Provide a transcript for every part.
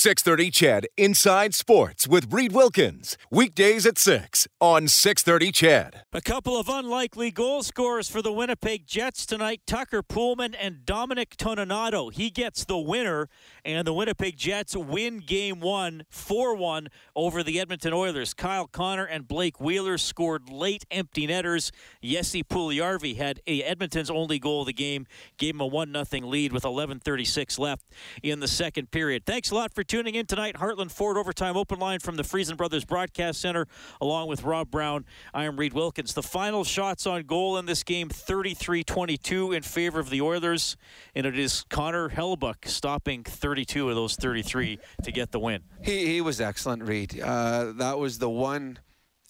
630 CHED Inside Sports with Reid Wilkins. Weekdays at 6 on 630 CHED. A couple of unlikely goal scorers for the Winnipeg Jets tonight Tucker Poolman and Dominic Toninato. He gets the winner, and the Winnipeg Jets win game one 4 1 over the Edmonton Oilers. Kyle Connor and Blake Wheeler scored late empty netters. Jesse Puljujarvi had Edmonton's only goal of the game, gave him a 1 0 lead with 11.36 left in the second period. Thanks a lot for tuning in tonight. Heartland Ford Overtime Open Line from the Friesen Brothers Broadcast Center, along with Rob Brown. I am Reid Wilkins. The final shots on goal in this game 33 22 in favor of the Oilers, and it is Connor Hellebuyck stopping 32 of those 33 to get the win. He, he was excellent, Reid. Uh, that was the one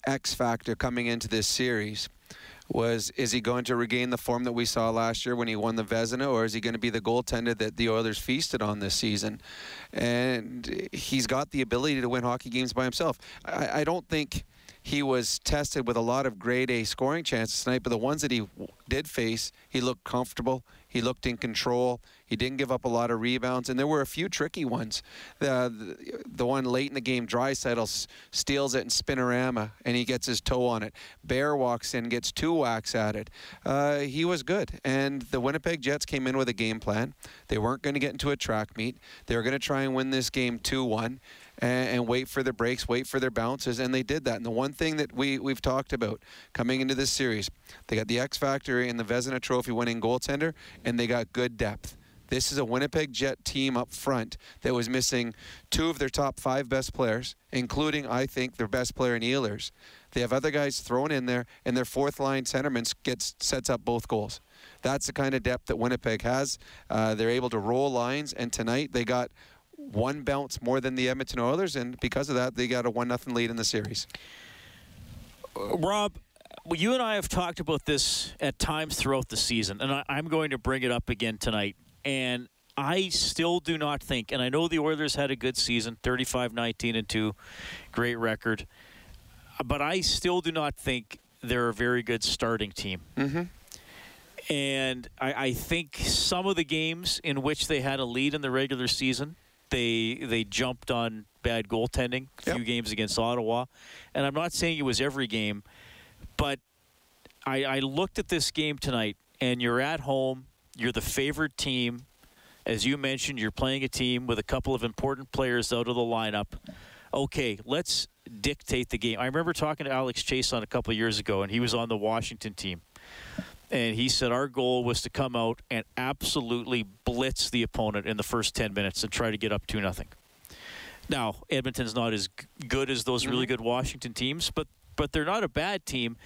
X factor coming into this series was is he going to regain the form that we saw last year when he won the Vezina, or is he going to be the goaltender that the Oilers feasted on this season? And he's got the ability to win hockey games by himself. I, I don't think he was tested with a lot of grade A scoring chances tonight, but the ones that he did face, he looked comfortable. He looked in control. He didn't give up a lot of rebounds, and there were a few tricky ones. The the, one late in the game, Draisaitl steals it in spinorama, and he gets his toe on it. Bear walks in, gets two whacks at it. Uh, he was good, and the Winnipeg Jets came in with a game plan. They weren't going to get into a track meet. They were going to try and win this game 2-1 and, and, wait for their breaks, wait for their bounces, and they did that. And the one thing that we we've talked about coming into this series, they got the X factor and the Vezina Trophy winning goaltender, and they got good depth. This is a Winnipeg Jet team up front that was missing two of their top five best players, including, I think, their best player in Ehlers. They have other guys thrown in there, and their fourth line centerman gets sets up both goals. That's the kind of depth that Winnipeg has. Uh, they're able to roll lines, and tonight they got one bounce more than the Edmonton Oilers, and because of that, they got a one nothing lead in the series. Uh, Rob, you and I have talked about this at times throughout the season, and I, I'm going to bring it up again tonight. And I still do not think, and I know the Oilers had a good season, 35 19 and 2, great record, but I still do not think they're a very good starting team. Mm-hmm. And I, I, think some of the games in which they had a lead in the regular season, they they jumped on bad goaltending. A few yep. games against Ottawa, and I'm not saying it was every game, but I, I looked at this game tonight, and you're at home. You're the favored team. As you mentioned, you're playing a team with a couple of important players out of the lineup. Okay, let's dictate the game. I remember talking to Alex Chiasson a couple of years ago, and he was on the Washington team and he said our goal was to come out and absolutely blitz the opponent in the first 10 minutes and try to get up 2 nothing. Now, Edmonton's not as good as those really mm-hmm. good Washington teams, but but they're not a bad team.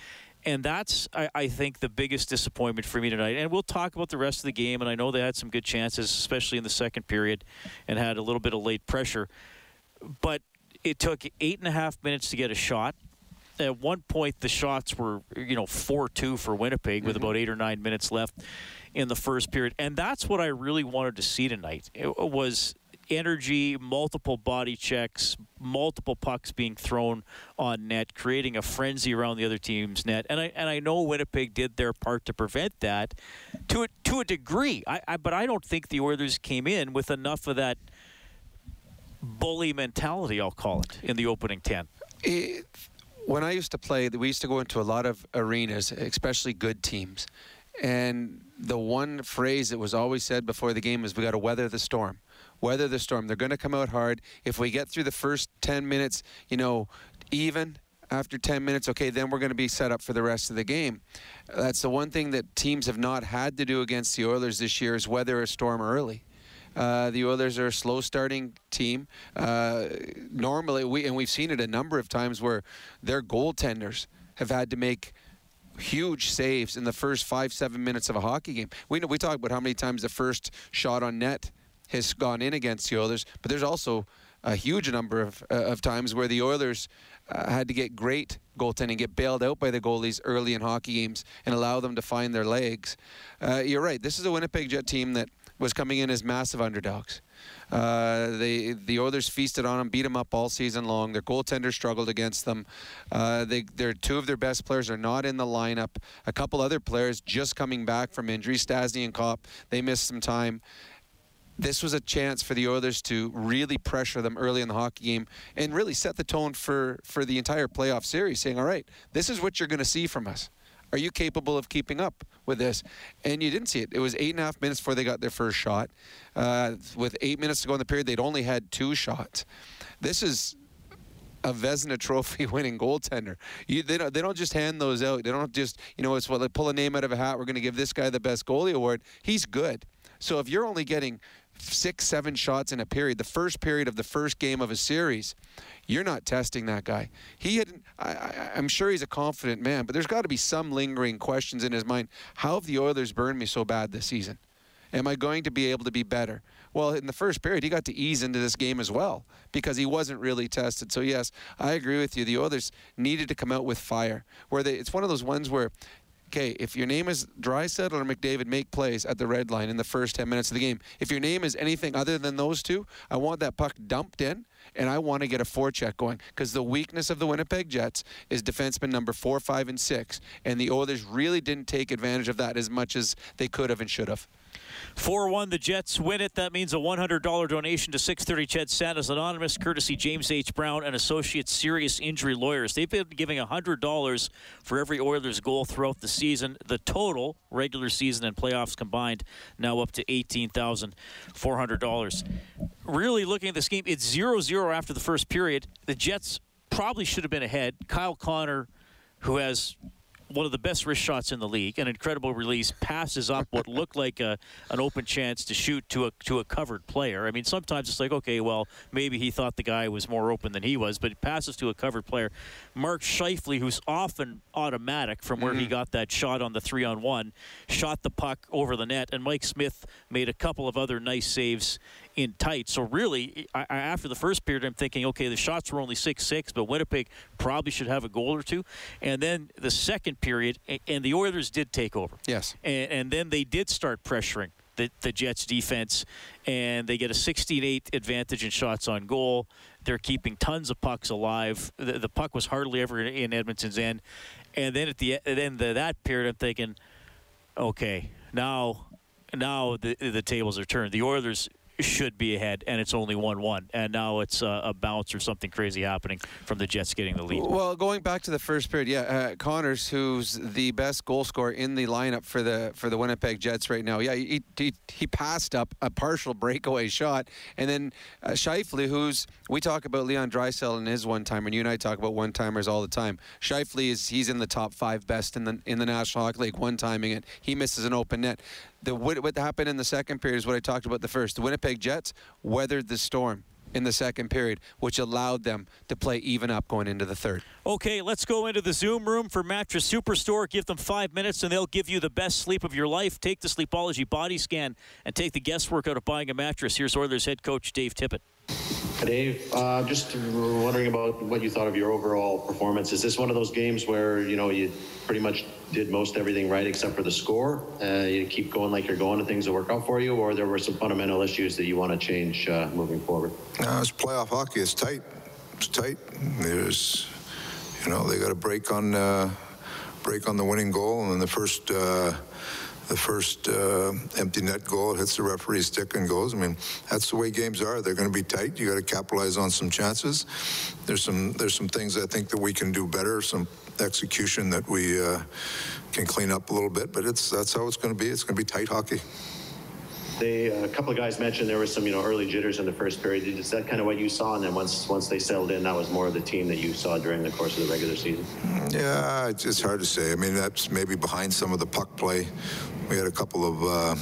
And that's, I, I, think, the biggest disappointment for me tonight. And we'll talk about the rest of the game. And I know they had some good chances, especially in the second period, and had a little bit of late pressure. But it took eight and a half minutes to get a shot at one point the shots were you know four two for Winnipeg mm-hmm. with about eight or nine minutes left in the first period, and that's what I really wanted to see tonight. It was energy, multiple body checks, multiple pucks being thrown on net, creating a frenzy around the other team's net. And I and I know Winnipeg did their part to prevent that to a, to a degree. I, I but I don't think the Oilers came in with enough of that bully mentality. I'll call it in the opening ten. It, when I used to play, we used to go into a lot of arenas, especially good teams. And the one phrase that was always said before the game is we got to weather the storm. Weather the storm. They're going to come out hard. If we get through the first 10 minutes, you know, even after 10 minutes, okay, then we're going to be set up for the rest of the game. That's the one thing that teams have not had to do against the Oilers this year is weather a storm early. Uh, the Oilers are a slow starting team. Uh, normally, we and we've seen it a number of times where their goaltenders have had to make huge saves in the first five seven minutes of a hockey game. We know we talk about how many times the first shot on net has gone in against the Oilers, but there's also a huge number of, uh, of times where the Oilers uh, had to get great goaltending, get bailed out by the goalies early in hockey games, and allow them to find their legs. Uh, you're right. This is a Winnipeg Jet team that was coming in as massive underdogs. Uh, they the Oilers feasted on them, beat them up all season long. Their goaltender struggled against them. Uh, they, their two of their best players are not in the lineup. A couple other players just coming back from injury, Stastny and Copp, they missed some time. this was a chance for the Oilers to really pressure them early in the hockey game and really set the tone for, for the entire playoff series, saying, all right, this is what you're going to see from us. Are you capable of keeping up with this? And you didn't see it. It was eight and a half minutes before they got their first shot. Uh, with eight minutes to go in the period, they'd only had two shots. This is a Vezina Trophy winning goaltender. You, they don't they don't just hand those out. They don't just you know it's well they pull a name out of a hat. We're going to give this guy the best goalie award. He's good. So if you're only getting six seven shots in a period, the first period of the first game of a series, you're not testing that guy. He had I, I'm sure he's a confident man, but there's got to be some lingering questions in his mind. How have the Oilers burned me so bad this season? Am I going to be able to be better? Well, in the first period, he got to ease into this game as well because he wasn't really tested. So yes, I agree with you. The Oilers needed to come out with fire. Where they, it's one of those ones where okay, if your name is Draisaitl or McDavid, make plays at the red line in the first 10 minutes of the game. If your name is anything other than those two, I want that puck dumped in, and I want to get a four check going because the weakness of the Winnipeg Jets is defenseman number four, five, and six, and the Oilers really didn't take advantage of that as much as they could have and should have. 4 1, the Jets win it. That means a $100 donation to 630 CHED Santa's Anonymous, courtesy James H. Brown and Associates Serious Injury Lawyers. They've been giving $100 for every Oilers goal throughout the season. The total, regular season and playoffs combined, now up to $18,400. Really looking at this game, it's 0 0 after the first period. The Jets probably should have been ahead. Kyle Connor, who has one of the best wrist shots in the league, an incredible release, passes up what looked like a, an open chance to shoot to a to a covered player. I mean, sometimes it's like, okay, well, maybe he thought the guy was more open than he was, but it passes to a covered player. Mark Scheifele, who's often automatic from where mm-hmm. he got that shot on the three on one, shot the puck over the net, and Mike Smith made a couple of other nice saves in tight. So really, I, after the first period, I'm thinking, okay, the shots were only six six, but Winnipeg probably should have a goal or two. And then the second period, and the Oilers did take over. Yes. And, and then they did start pressuring the, the Jets defense, and they get a 16-8 advantage in shots on goal. They're keeping tons of pucks alive. The, the puck was hardly ever in, Edmonton's end. And then at the end of that period, I'm thinking, okay, now now the the tables are turned. The Oilers should be ahead, and it's only 1 1. And now it's uh, a bounce or something crazy happening from the Jets getting the lead. Well, going back to the first period, yeah, uh, Connors, who's the best goal scorer in the lineup for the for the Winnipeg Jets right now, yeah, he, he, he passed up a partial breakaway shot. And then uh, Scheifele, who's, we talk about Leon Draisaitl and his one timer, and you and I talk about one timers all the time. Scheifele is, he's in the top five best in the, in the National Hockey League, one timing it. He misses an open net the what, what happened in the second period is what I talked about the first. The Winnipeg Jets weathered the storm in the second period, which allowed them to play even up going into the third. Okay, let's go into the Zoom room for Mattress Superstore. Give them five minutes and they'll give you the best sleep of your life. Take the Sleepology body scan and take the guesswork out of buying a mattress. Here's Oilers head coach Dave Tippett. Dave, uh, just wondering about what you thought of your overall performance. Is this one of those games where you know you pretty much did most everything right except for the score? Uh, you keep going like you're going, and things will work out for you, or there were some fundamental issues that you want to change uh, moving forward? No, it's playoff hockey. It's tight. It's tight. There's, you know, they got a break on uh, break on the winning goal, and then the first uh, the first uh, empty net goal hits the referee's stick and goes. I mean, that's the way games are. They're going to be tight. You got to capitalize on some chances. There's some there's some things I think that we can do better. Some execution that we uh, can clean up a little bit. But it's that's how it's going to be. It's going to be tight hockey. They, a couple of guys mentioned there was some, you know, early jitters in the first period. Is that kind of what you saw? And then once once they settled in, that was more of the team that you saw during the course of the regular season. Yeah, it's, it's hard to say. I mean, that's maybe behind some of the puck play. We had a couple of. Uh,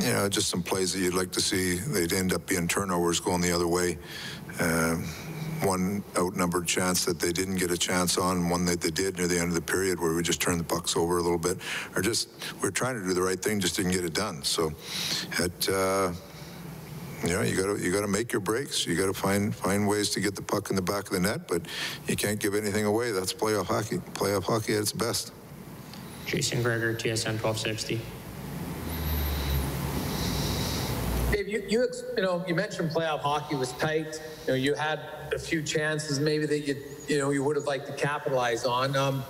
you know, just some plays that you'd like to see. They'd end up being turnovers going the other way. Um, one outnumbered chance that they didn't get a chance on, one that they did near the end of the period where we just turned the pucks over a little bit, or just we are trying to do the right thing, just didn't get it done. So, it, uh, you know, you got to you got to make your breaks. You got to find find ways to get the puck in the back of the net, but you can't give anything away. That's playoff hockey. Playoff hockey at its best. Jason Gregor, TSN 1260. Dave, you, you, you know, you mentioned playoff hockey was tight. You know, you had a few chances maybe that you, you know, you would have liked to capitalize on. Um,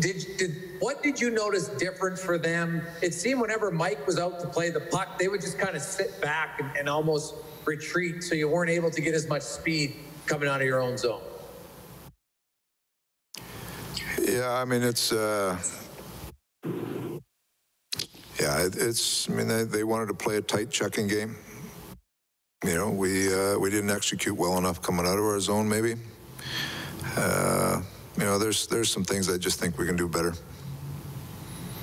did, did what did you notice different for them? It seemed whenever Mike was out to play the puck, they would just kind of sit back and, and almost retreat, so you weren't able to get as much speed coming out of your own zone. Yeah, I mean it's. Uh, yeah, it, it's. I mean they, they wanted to play a tight checking game. You know, we uh, we didn't execute well enough coming out of our zone, maybe. Uh, you know, there's there's some things I just think we can do better.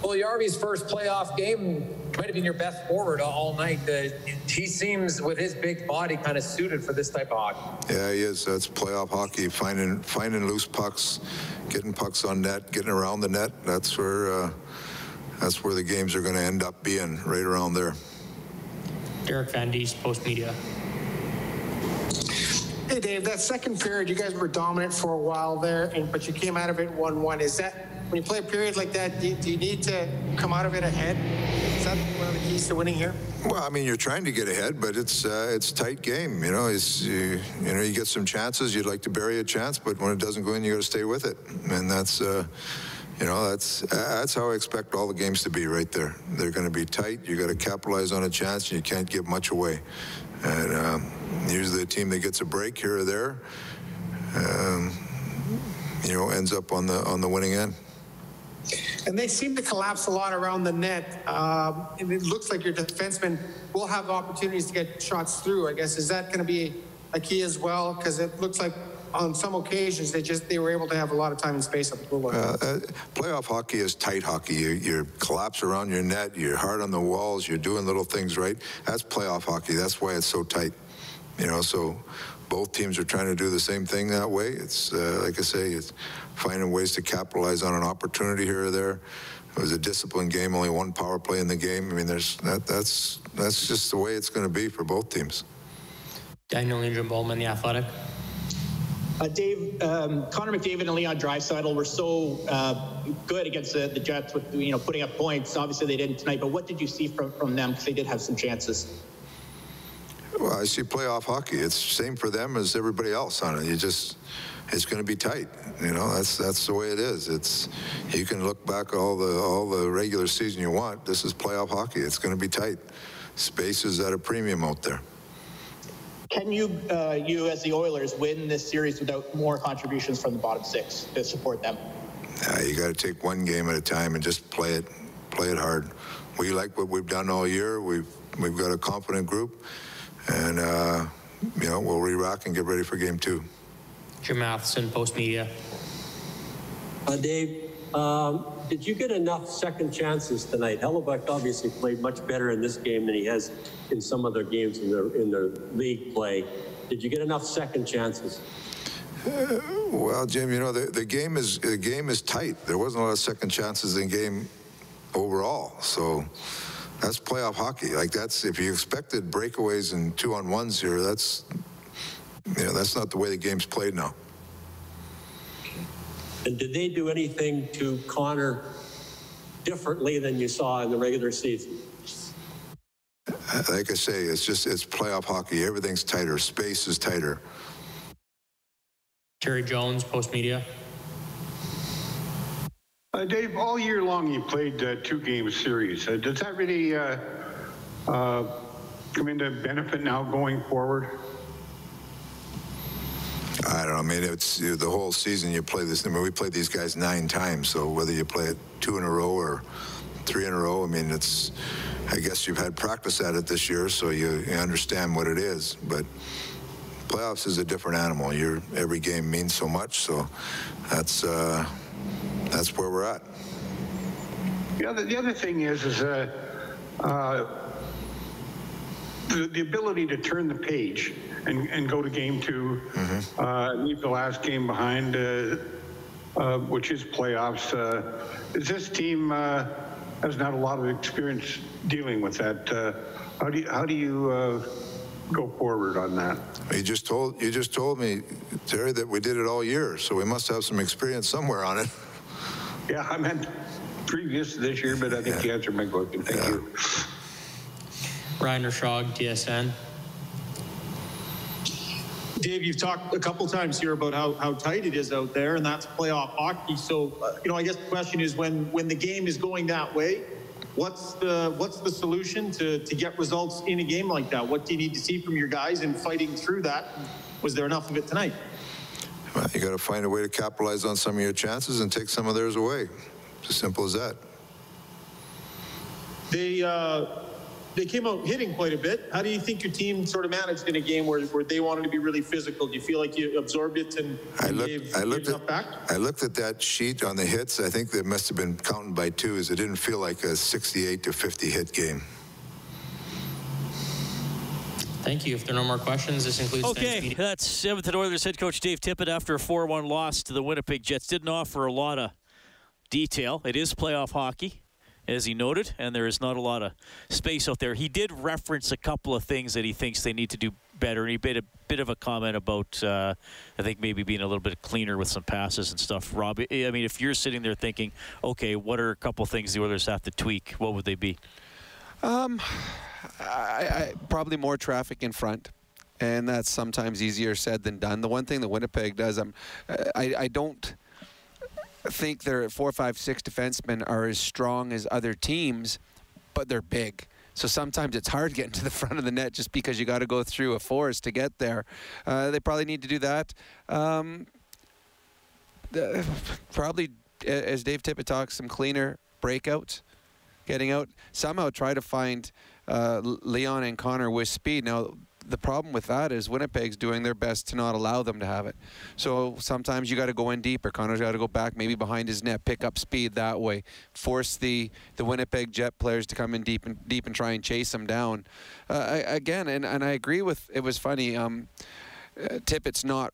Well, Yarvy's first playoff game might have been your best forward all night. Uh, he seems, with his big body, kind of suited for this type of hockey. Yeah, he is. That's playoff hockey. Finding finding loose pucks, getting pucks on net, getting around the net. That's where uh, that's where the games are going to end up being, right around there. Derek Van Diest, Postmedia. Hey Dave, that second period, you guys were dominant for a while there, and but you came out of it one-one. Is that when you play a period like that? Do you, do you need to come out of it ahead? Is that one of the keys to winning here? Well, I mean, you're trying to get ahead, but it's uh, it's a tight game. You know, it's you, you know you get some chances. You'd like to bury a chance, but when it doesn't go in, you got to stay with it, and that's. Uh, you know, that's that's how I expect all the games to be right there. They're going to be tight. You got to capitalize on a chance, and you can't give much away. And um, usually, the team that gets a break here or there, um, you know, ends up on the on the winning end. And they seem to collapse a lot around the net. Um, and it looks like your defensemen will have opportunities to get shots through. I guess is that going to be a key as well? Because it looks like on some occasions they just they were able to have a lot of time and space up the blue line. Uh, uh, playoff hockey is tight hockey. You, you collapse around your net. You're hard on the walls. You're doing little things right. That's playoff hockey. That's why it's so tight. You know, so both teams are trying to do the same thing that way. It's uh, like I say, it's finding ways to capitalize on an opportunity here or there. It was a disciplined game, only one power play in the game. I mean, there's that, that's that's just the way it's going to be for both teams. Daniel Ingram Bowman, The Athletic. Uh, Dave, um, Connor McDavid and Leon Draisaitl were so uh, good against the, the, Jets with you know putting up points. Obviously, they didn't tonight. But what did you see from from them? Because they did have some chances. Well, I see playoff hockey. It's the same for them as everybody else on it. You just it's going to be tight. You know, that's that's the way it is. It's you can look back all the all the regular season you want. This is playoff hockey. It's going to be tight. Space is at a premium out there. Can you, uh, you as the Oilers, win this series without more contributions from the bottom six to support them? Uh, you got to take one game at a time and just play it, play it hard. We like what we've done all year. We've we've got a confident group, and uh, you know we'll re-rock and get ready for game two. Jim Matheson, Postmedia. Uh, Dave, um, did you get enough second chances tonight? Hellebuyck obviously played much better in this game than he has in some other games in the in the league play. Did you get enough second chances? Uh, well, Jim, you know the, the game is the game is tight. There wasn't a lot of second chances in game overall, so that's playoff hockey. Like that's if you expected breakaways and two on ones here, that's you know that's not the way the game's played now. And did they do anything to Connor differently than you saw in the regular season? Like I say, it's just it's playoff hockey. Everything's tighter. Space is tighter. Terry Jones, Postmedia. Uh, Dave, all year long you played uh, two game series. Uh, does that really uh, uh, come into benefit now going forward? I don't know. I mean, it's the whole season you play this. I mean, we played these guys nine times, so whether you play it two in a row or three in a row, I mean, it's. I guess you've had practice at it this year, so you, you understand what it is. But playoffs is a different animal. Your every game means so much, so that's uh, that's where we're at. The other, the other thing is, is uh, uh, the, the ability to turn the page and, and go to game 2 mm-hmm. uh, leave the last game behind, uh, uh, which is playoffs. Uh, is this team uh, has not a lot of experience dealing with that? Uh, how do you, how do you uh, go forward on that? You just told you just told me, Terry, that we did it all year, so we must have some experience somewhere on it. Yeah, I meant previous to this year, but I think yeah. you answered my question. Thank yeah. you. Ryan Rishaug, TSN. Dave, you've talked a couple times here about how, how tight it is out there, and that's playoff hockey. So, uh, you know, I guess the question is when when the game is going that way, what's the what's the solution to to get results in a game like that? What do you need to see from your guys in fighting through that? Was there enough of it tonight? Well, you got to find a way to capitalize on some of your chances and take some of theirs away. It's as simple as that. They uh, they came out hitting quite a bit. How do you think your team sort of managed in a game where, where they wanted to be really physical? Do you feel like you absorbed it and, I looked, gave, I gave looked enough at, back? I looked at that sheet on the hits. I think they must have been counting by twos. It didn't feel like a 68 to 50 hit game. Thank you. If there are no more questions, this includes tonight's Okay, meeting. that's Edmonton Oilers head coach Dave Tippett after a 4 1 loss to the Winnipeg Jets. Didn't offer a lot of detail. It is playoff hockey, as he noted, and there is not a lot of space out there. He did reference a couple of things that he thinks they need to do better, and he made a bit of a comment about, uh, I think, maybe being a little bit cleaner with some passes and stuff. Rob, I mean, if you're sitting there thinking, okay, what are a couple things the Oilers have to tweak, what would they be? Um, I, I, probably more traffic in front, and that's sometimes easier said than done. The one thing that Winnipeg does, um, I, I don't think their four, five, six defensemen are as strong as other teams, but they're big. So sometimes it's hard getting to the front of the net just because you got to go through a forest to get there. Uh, they probably need to do that. Um, the, probably, as Dave Tippett talks, some cleaner breakouts getting out. Somehow try to find uh, Leon and Connor with speed. Now, the problem with that is Winnipeg's doing their best to not allow them to have it. So sometimes you got to go in deeper. Connor's got to go back, maybe behind his net, pick up speed that way, force the, the Winnipeg Jet players to come in deep and deep and try and chase them down. Uh, I, again, and, and I agree with. It was funny. Um, uh, Tippett's not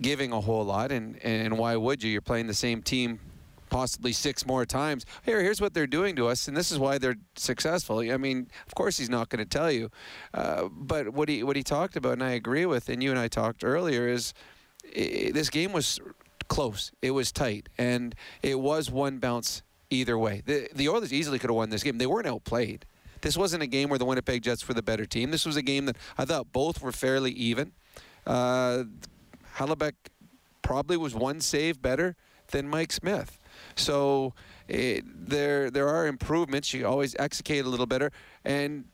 giving a whole lot, and, and why would you? You're playing the same team possibly six more times. Here, here's what they're doing to us, and this is why they're successful. I mean, of course, he's not going to tell you, uh, but what he what he talked about, and I agree with, and you and I talked earlier, is i this game was close. It was tight, and it was one bounce either way. The the Oilers easily could have won this game. They weren't outplayed. This wasn't a game where the Winnipeg Jets were the better team. This was a game that I thought both were fairly even. Uh, probably was one save better than Mike Smith. So it, there there are improvements. You always execute a little better. And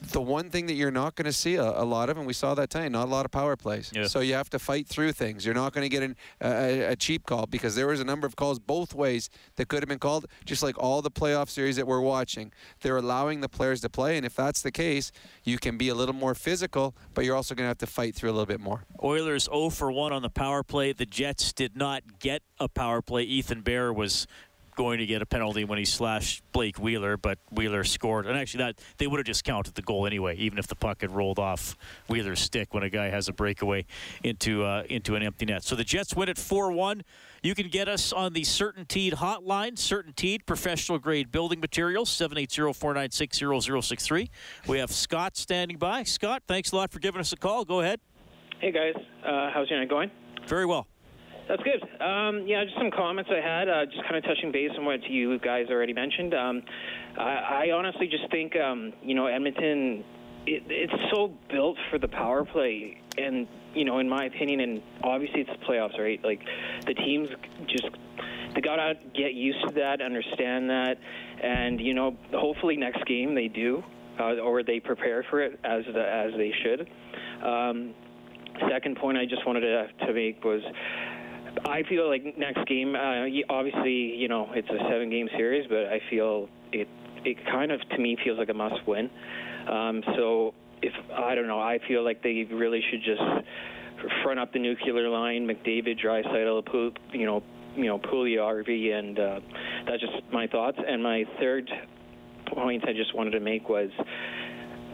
the one thing that you're not going to see a, a lot of, and we saw that tonight, not a lot of power plays. Yeah. So you have to fight through things. You're not going to get an, a, a cheap call because there was a number of calls both ways that could have been called, just like all the playoff series that we're watching. They're allowing the players to play, and if that's the case, you can be a little more physical, but you're also going to have to fight through a little bit more. Oilers 0 for 1 on the power play. The Jets did not get a power play. Ethan Bear was going to get a penalty when he slashed Blake Wheeler, but Wheeler scored. And actually, that they would have just counted the goal anyway, even if the puck had rolled off Wheeler's stick when a guy has a breakaway into uh, into an empty net. So the Jets win at 4-1. You can get us on the CertainTeed hotline. CertainTeed, professional grade building materials, 780-496-0063. We have Scott standing by. Scott, thanks a lot for giving us a call. Go ahead. Hey guys, uh, how's your night going? Very well. That's good. Um, yeah, just some comments I had, uh, just kind of touching base on what you guys already mentioned. Um, I, I honestly just think, um, you know, Edmonton, it, it's so built for the power play, and you know, in my opinion, and obviously it's the playoffs, right? Like the teams just they gotta get used to that, understand that, and you know, hopefully next game they do, uh, or they prepare for it as the, as they should. Um, second point I just wanted to, to make was I feel like next game, uh, obviously, you know, it's a seven game series, but I feel it, it kind of, to me, feels like a must win. Um, so if, I don't know, I feel like they really should just front up the nuclear line, McDavid, Draisaitl, you know, you know, Puljujarvi, and uh, that's just my thoughts. And my third point I just wanted to make was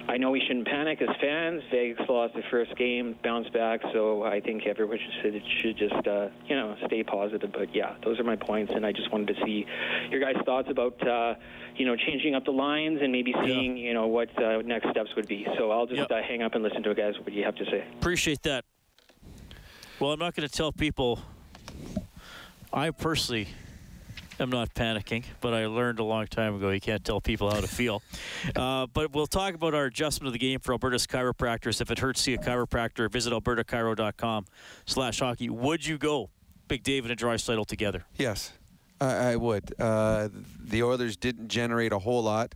I know we shouldn't panic as fans. Vegas lost the first game, bounced back, so I think everyone should should just uh, you know stay positive. But yeah, those are my points, and I just wanted to see your guys' thoughts about uh, you know changing up the lines and maybe seeing you know what uh, next steps would be. So I'll just uh, hang up and listen to it, guys. What you have to say? Appreciate that. Well, I'm not going to tell people. I personally am not panicking, but I learned a long time ago you can't tell people how to feel. uh, but we'll talk about our adjustment of the game for Alberta's chiropractors. If it hurts, see a chiropractor. Visit albertachiro.com slash hockey. Would you go McDavid and Draisaitl together? Yes, I, I would. Uh, the Oilers didn't generate a whole lot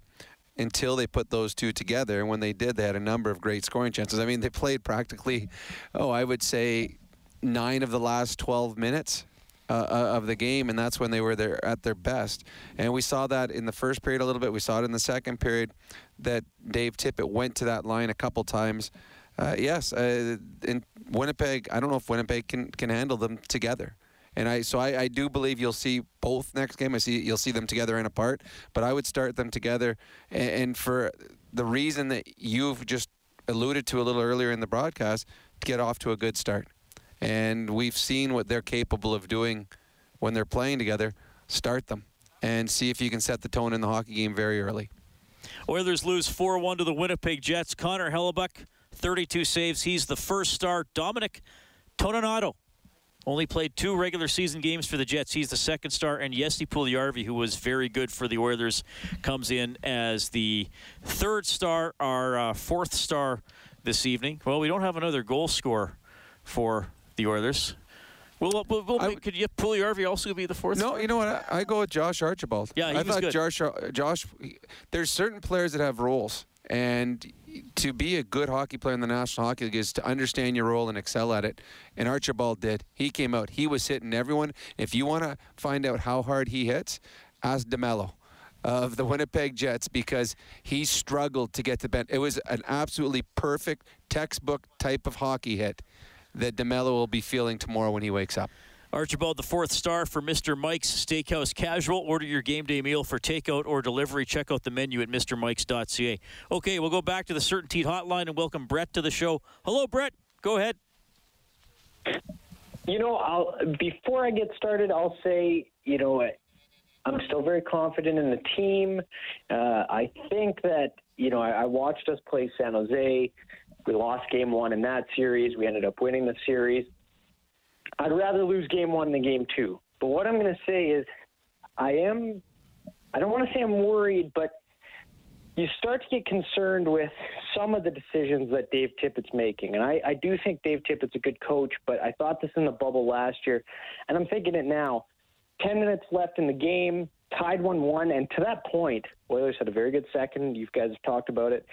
until they put those two together. And when they did, they had a number of great scoring chances. I mean, they played practically, oh, I would say nine of the last 12 minutes. Uh, uh, of the game, and that's when they were there at their best. And we saw that in the first period a little bit. We saw it in the second period that Dave Tippett went to that line a couple times. Uh, yes, uh, in Winnipeg, I don't know if Winnipeg can can handle them together. And I so I, I do believe you'll see both next game. I see you'll see them together and apart, but I would start them together. And, and for the reason that you've just alluded to a little earlier in the broadcast, to get off to a good start and we've seen what they're capable of doing when they're playing together. Start them and see if you can set the tone in the hockey game very early. Oilers lose 4 1 to the Winnipeg Jets. Connor Hellebuyck, 32 saves. He's the first star. Dominic Toninato only played two regular season games for the Jets. He's the second star. And Jesse Puljujarvi, who was very good for the Oilers, comes in as the third star, our uh, fourth star this evening. Well, we don't have another goal scorer for the Oilers. Will, uh, will, will I, could you Puljujarvi also be the fourth? No, you know what? I, I, go with Josh Archibald. Yeah, he I thought good. Josh. Josh. There's certain players that have roles, and to be a good hockey player in the National Hockey League is to understand your role and excel at it. And Archibald did. He came out. He was hitting everyone. If you want to find out how hard he hits, ask DeMelo of the Winnipeg Jets because he struggled to get to bend. It was an absolutely perfect textbook type of hockey hit that DeMelo will be feeling tomorrow when he wakes up. Archibald, the fourth star for Mr. Mike's Steakhouse Casual. Order your game day meal for takeout or delivery. Check out the menu at MrMikes.ca. Okay, we'll go back to the CertainTeed hotline and welcome Brett to the show. Hello, Brett. Go ahead. You know, I'll before I get started, I'll say, you know, I'm still very confident in the team. Uh, I think that, you know, I, I watched us play San Jose. We lost game one in that series. We ended up winning the series. I'd rather lose game one than game two. But what I'm going to say is, I am, I don't want to say I'm worried, but you start to get concerned with some of the decisions that Dave Tippett's making. And I, I do think Dave Tippett's a good coach, but I thought this in the bubble last year, and I'm thinking it now. 10 minutes left in the game, tied 1 1, and to that point, Oilers had a very good second. You guys have talked about it.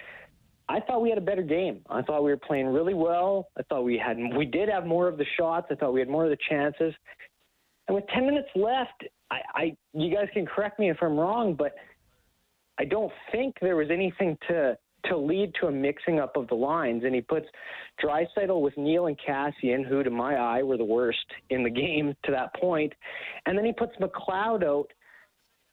I thought we had a better game. I thought we were playing really well. I thought we had we did have more of the shots. I thought we had more of the chances. And with 10 minutes left, I, I you guys can correct me if I'm wrong, but I don't think there was anything to to lead to a mixing up of the lines. And he puts Draisaitl with Neal and Kassian, who to my eye were the worst in the game to that point. point, and then he puts McLeod out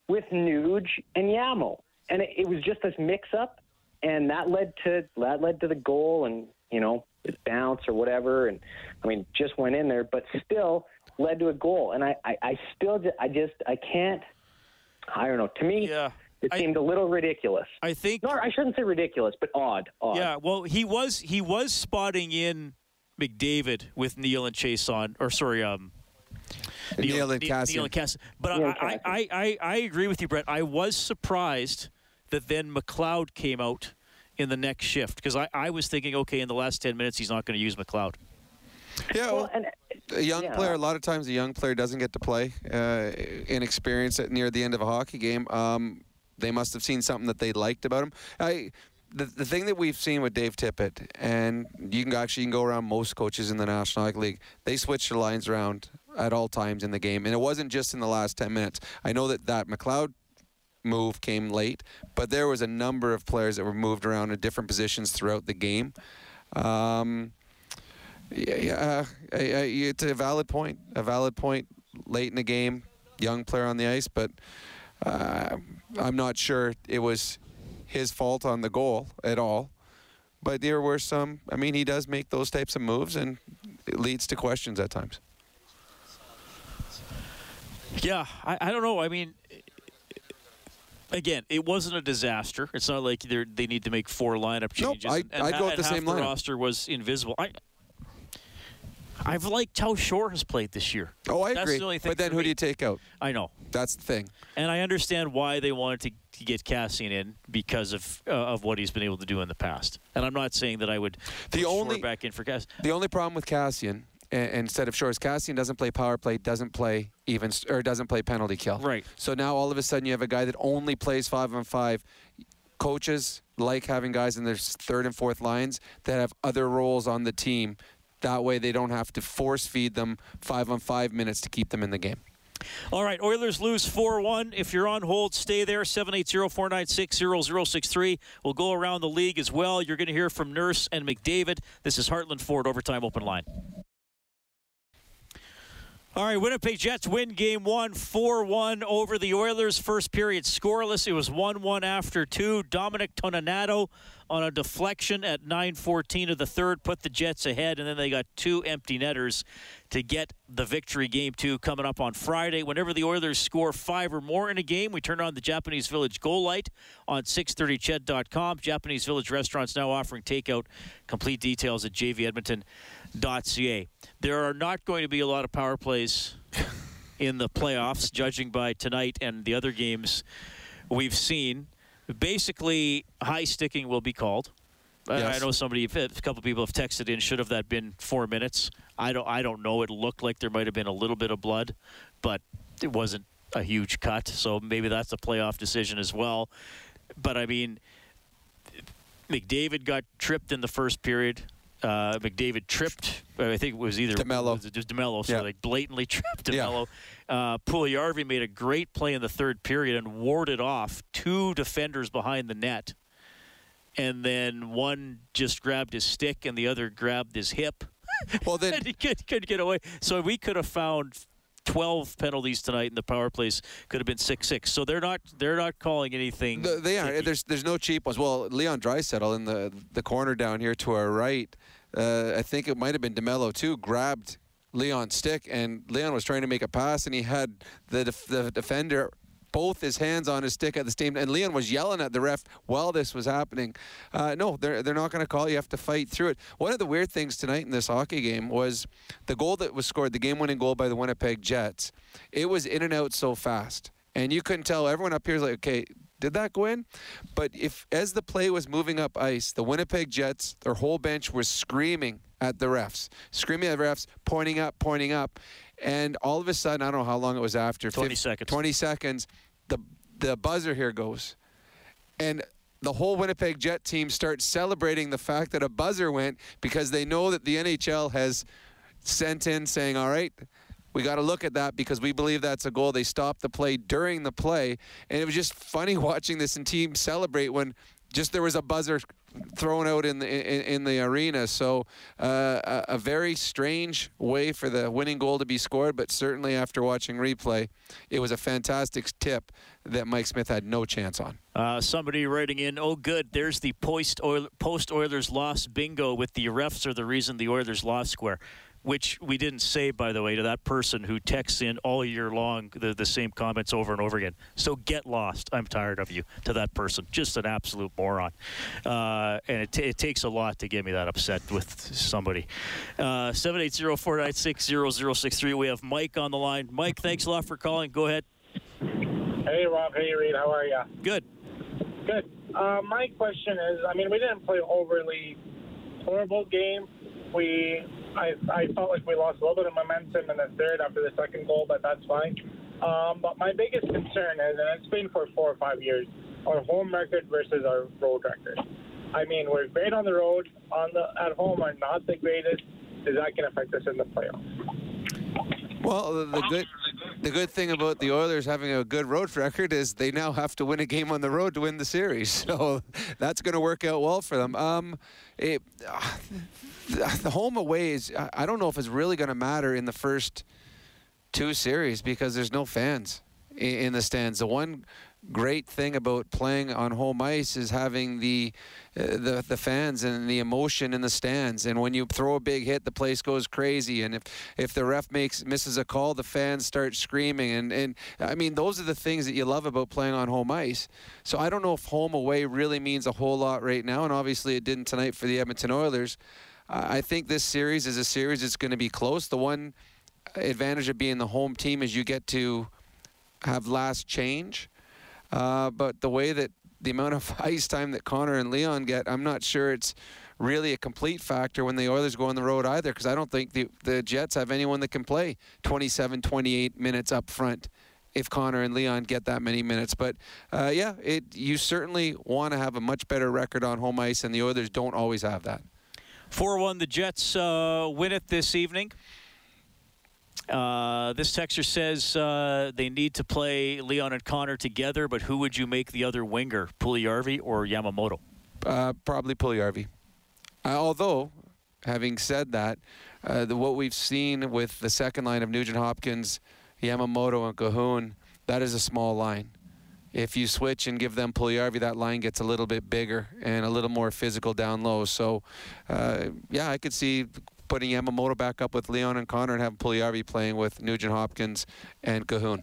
with Nuge and Yamo. And it, it was just this mix up and that led to that led to the goal, and you know it bounced or whatever, and I mean just went in there, but still led to a goal, and I I, I still just, I just I can't I don't know to me yeah. It seemed I, a little ridiculous. I think. No, I shouldn't say ridiculous, but odd. Odd. Yeah. Well, he was he was spotting in McDavid with Neal and Chiasson, or sorry, um, Neal, Neal and Kassian. Neal and Kassian. But I, I, I, I, I agree with you, Brett. I was surprised that then McLeod came out in the next shift because I, I was thinking, okay, in the last 10 minutes, he's not going to use McLeod. Yeah, well, and, a young yeah. player. A lot of times, a young player doesn't get to play uh, inexperienced at near the end of a hockey game. Um, they must have seen something that they liked about him. I, the, the thing that we've seen with Dave Tippett, and you can actually you can go around most coaches in the National Hockey League, they switch their lines around at all times in the game, and it wasn't just in the last 10 minutes. I know that that McLeod move came late, but there was a number of players that were moved around in different positions throughout the game. Um, yeah, yeah uh, it's a valid point. A valid point late in the game. Young player on the ice, but uh, I'm not sure it was his fault on the goal at all. But there were some. I mean, he does make those types of moves, and it leads to questions at times. Yeah, I, I don't know. I mean, again, it wasn't a disaster. It's not like they they need to make four lineup changes. Nope, I, and, I'd go with the same the lineup. roster was invisible. I, I've liked how Shore has played this year. Oh, I That's agree. The only but then who me. do you take out? I know. That's the thing. And I understand why they wanted to, to get Kassian in because of uh, of what he's been able to do in the past. And I'm not saying that I would The put Shore only- back in for Kassian. The only problem with Kassian, instead of Shores, Kassian doesn't play power play, doesn't play even or doesn't play penalty kill. Right. So now all of a sudden you have a guy that only plays five on five. Coaches like having guys in their third and fourth lines that have other roles on the team. That way they don't have to force feed them five on five minutes to keep them in the game. All right, Oilers lose 4 1. If you're on hold, stay there. 780 496 0063. We'll go around the league as well. You're going to hear from Nurse and McDavid. This is Heartland Ford Overtime Open Line. All right, Winnipeg Jets win game one, 4 1 over the Oilers. First period scoreless. It was 1 1 after two. Dominic Toninato on a deflection at 9.14 of the third put the Jets ahead, and then they got two empty netters to get the victory. Game two coming up on Friday. Whenever the Oilers score five or more in a game, we turn on the Japanese Village goal light on 630ched.com. Japanese Village restaurants now offering takeout. Complete details at jvedmonton.ca. There are not going to be a lot of power plays in the playoffs, judging by tonight and the other games we've seen. Basically, high sticking will be called. I- I know somebody, a couple people have texted in. Should have that been four minutes? I don't. I don't know. It looked like there might have been a little bit of blood, but it wasn't a huge cut. So maybe that's a playoff decision as well. But I mean, McDavid got tripped in the first period. Uh, McDavid tripped. I think it was either DeMelo. was just DeMelo. So Yeah. they blatantly tripped Yeah. DeMelo. Uh, Puljujarvi made a great play in the third period and warded off two defenders behind the net. And then one just grabbed his stick and the other grabbed his hip. Well, then and he could, couldn't get away. So we could have found 12 penalties tonight, and the power plays could have been 6-6. So they're not they're not calling anything. The- they are. There's there's no cheap ones. Well, Leon Draisaitl in the the corner down here to our right. Uh, I think it might have been DeMelo too. Grabbed Leon's stick, and Leon was trying to make a pass, and he had the def- the defender both his hands on his stick at the same and Leon was yelling at the ref while this was happening. Uh, no, they're they're not going to call. You have to fight through it. One of the weird things tonight in this hockey game was the goal that was scored, the game-winning goal by the Winnipeg Jets. It was in and out so fast, and you couldn't tell. Everyone up here is like, okay, did that go in? But if as the play was moving up ice, the Winnipeg Jets, their whole bench was screaming at the refs, screaming at the refs, pointing up, pointing up, and all of a sudden, I don't know how long it was after 20 fif- seconds. 20 seconds, the the buzzer here goes, and the whole Winnipeg Jet team starts celebrating the fact that a buzzer went because they know that the NHL has sent in saying, all right, we got to look at that because we believe that's a goal. They stopped the play during the play, and it was just funny watching this and team celebrate when just there was a buzzer thrown out in the in, in the arena. So uh, a, a very strange way for the winning goal to be scored, but certainly after watching replay, it was a fantastic tip that Mike Smith had no chance on. Uh, somebody writing in, oh, good, there's the post Oil- post Oilers loss bingo with the refs are the reason the Oilers lost square, which we didn't say, by the way, to that person who texts in all year long the, the same comments over and over again. So get lost. I'm tired of you to that person. Just an absolute moron. Uh, and it, t- it takes a lot to get me that upset with somebody. Uh, 780 496 0063. We have Mike on the line. Mike, thanks a lot for calling. Go ahead. Hey, Rob. Hey, Reid. How are you? Good. Good. Uh, my question is, I mean, we didn't play overly horrible game. We, I, I felt like we lost a little bit of momentum in the third after the second goal, but that's fine. Um, but my biggest concern is, and it's been for four or five years, our home record versus our road record. I mean, we're great on the road. On the at home, are not the greatest. Is that going to affect us in the playoffs? Well, the, the good the good thing about the Oilers having a good road record is they now have to win a game on the road to win the series. So that's going to work out well for them. Um, it, the home away is I- don't know if it's really going to matter in the first two series because there's no fans i- in the stands. The one great thing about playing on home ice is having the uh, the the fans and the emotion in the stands. And when you throw a big hit, the place goes crazy. And if if the ref makes misses a call, the fans start screaming. And and I mean those are the things that you love about playing on home ice. So I don't know if home away really means a whole lot right now. And obviously it didn't tonight for the Edmonton Oilers. I think this series is a series that's going to be close. The one advantage of being the home team is you get to have last change. Uh, but the way that the amount of ice time that Connor and Leon get, I'm not sure it's really a complete factor when the Oilers go on the road either because I don't think the, the Jets have anyone that can play 27, 28 minutes up front if Connor and Leon get that many minutes. But uh, yeah, it you certainly want to have a much better record on home ice, and the Oilers don't always have that. 4 1, the Jets uh, win it this evening. Uh, this texter says uh, they need to play Leon and Connor together, but who would you make the other winger, Puljujarvi or Yamamoto? Uh, probably Puljujarvi. Uh, although, having said that, uh, the, what we've seen with the second line of Nugent Hopkins, Yamamoto, and Kahun, that is a small line. If you switch and give them Puljujarvi, that line gets a little bit bigger and a little more physical down low. So, yeah, I could see putting Yamamoto back up with Leon and Connor and having Puljujarvi playing with Nugent Hopkins and Kahun.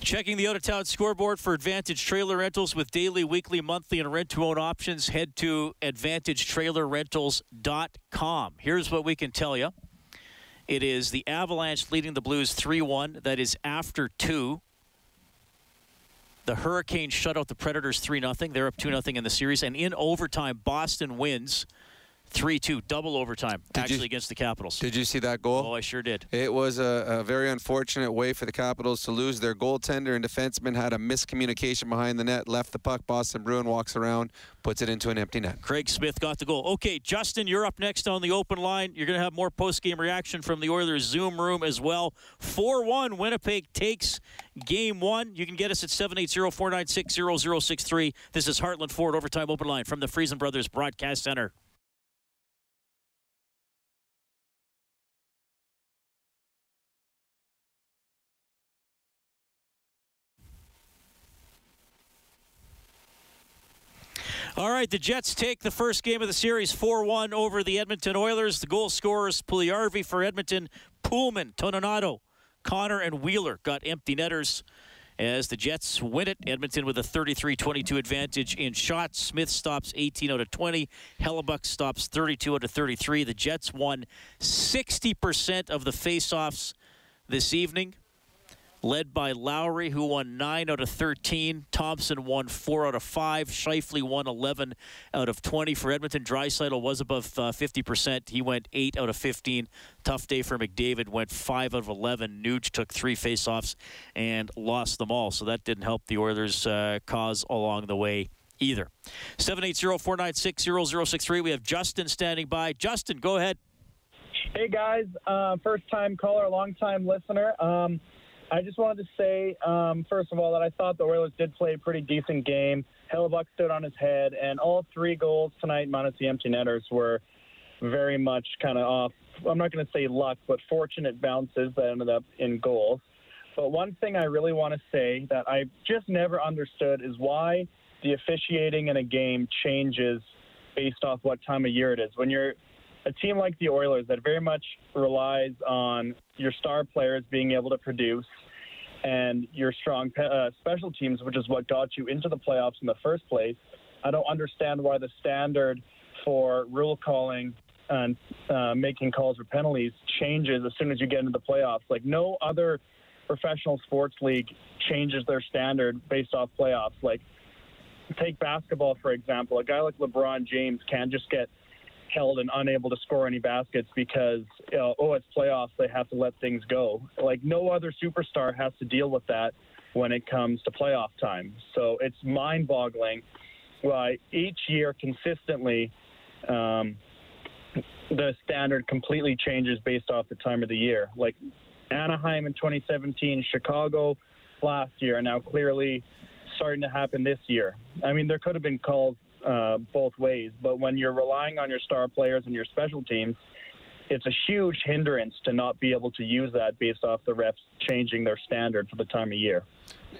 Checking the out of town scoreboard for Advantage Trailer Rentals with daily, weekly, monthly, and rent to own options. Head to AdvantageTrailerRentals.com. Here's what we can tell you it is the Avalanche leading the Blues 3 1. That is after two. The Hurricanes shut out the Predators 3 0. They're up 2 0 in the series. And in overtime, Boston wins 3 2, double overtime, Did actually you- against the Capitals. Did you see that goal? Oh, I sure did. It was a, a very unfortunate way for the Capitals to lose. Their goaltender and defenseman had a miscommunication behind the net, left the puck. Boston Bruin walks around, puts it into an empty net. Craig Smith got the goal. Okay, Justin, you're up next on the open line. You're going to have more post-game reaction from the Oilers Zoom room as well. 4-1, Winnipeg takes game one. You can get us at 780-496-0063. This is Heartland Ford Overtime Open Line from the Friesen Brothers Broadcast Center. All right, the Jets take the first game of the series 4-1 over the Edmonton Oilers. The goal scorers, Puljujarvi for Edmonton, Poolman, Toninato, Connor, and Wheeler got empty netters as the Jets win it. Edmonton with a 33-22 advantage in shots. Smith stops 18 out of 20. Hellebuyck stops 32 out of 33. The Jets won 60% of the faceoffs this evening led by Lowry, who won 9 out of 13. Thompson won 4 out of 5. Scheifele won 11 out of 20. For Edmonton, Draisaitl was above uh, 50%. He went 8 out of 15. Tough day for McDavid. Went 5 out of 11. Nuge took three faceoffs and lost them all. So that didn't help the Oilers' uh, cause along the way either. 780-496-0063. We have Justin standing by. Justin, go ahead. Hey guys, uh, first time caller, long time listener. Um, I just wanted to say, um, first of all, that I thought the Oilers did play a pretty decent game. Hellebuyck stood on his head, and all three goals tonight, minus the empty netters, were very much kind of off. I'm not going to say luck, but fortunate bounces that ended up in goals. But one thing I really want to say that I just never understood is why the officiating in a game changes based off what time of year it is. When you're a team like the Oilers that very much relies on your star players being able to produce and your strong uh, special teams, which is what got you into the playoffs in the first place. I don't understand why the standard for rule calling and uh, making calls for penalties changes as soon as you get into the playoffs. Like no other professional sports league changes their standard based off playoffs. Like take basketball for example, a guy like LeBron James can't just get held and unable to score any baskets because you know, oh it's playoffs they have to let things go. Like no other superstar has to deal with that when it comes to playoff time. So it's mind boggling why each year consistently um, the standard completely changes based off the time of the year. Like anaheim in 2017 chicago last year and now clearly starting to happen this year. I mean there could have been calls uh, both ways. But when you're relying on your star players and your special teams, it's a huge hindrance to not be able to use that based off the refs changing their standard for the time of year.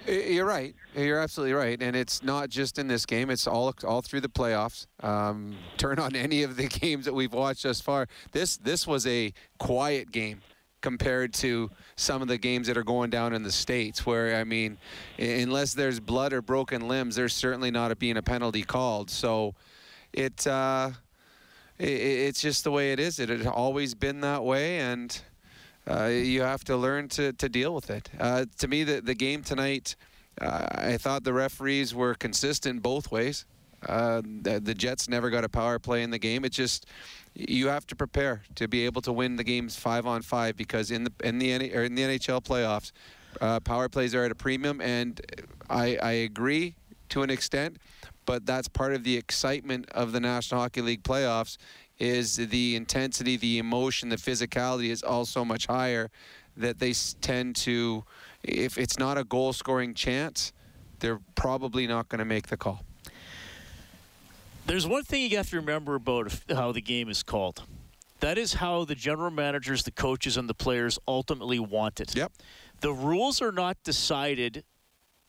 You're right. You're absolutely right, and it's not just in this game. It's all all through the playoffs. Um, turn on any of the games that we've watched thus far. This this was a quiet game compared to some of the games that are going down in the states where i mean unless there's blood or broken limbs there's certainly not a, being a penalty called so it uh, it, it's just the way it is. It had always been that way, and uh, you have to learn to, to deal with it. Uh, to me, the, the game tonight, uh, I thought the referees were consistent both ways. Uh, the, the Jets never got a power play in the game. It just you have to prepare to be able to win the games five on five because in the in the or in the NHL playoffs, uh, power plays are at a premium, and I, I agree to an extent, but that's part of the excitement of the National Hockey League playoffs is the intensity, the emotion, the physicality is all so much higher that they tend to, if it's not a goal scoring chance, they're probably not going to make the call. There's one thing you have to remember about how the game is called. That is how the general managers, the coaches, and the players ultimately want it. Yep. The rules are not decided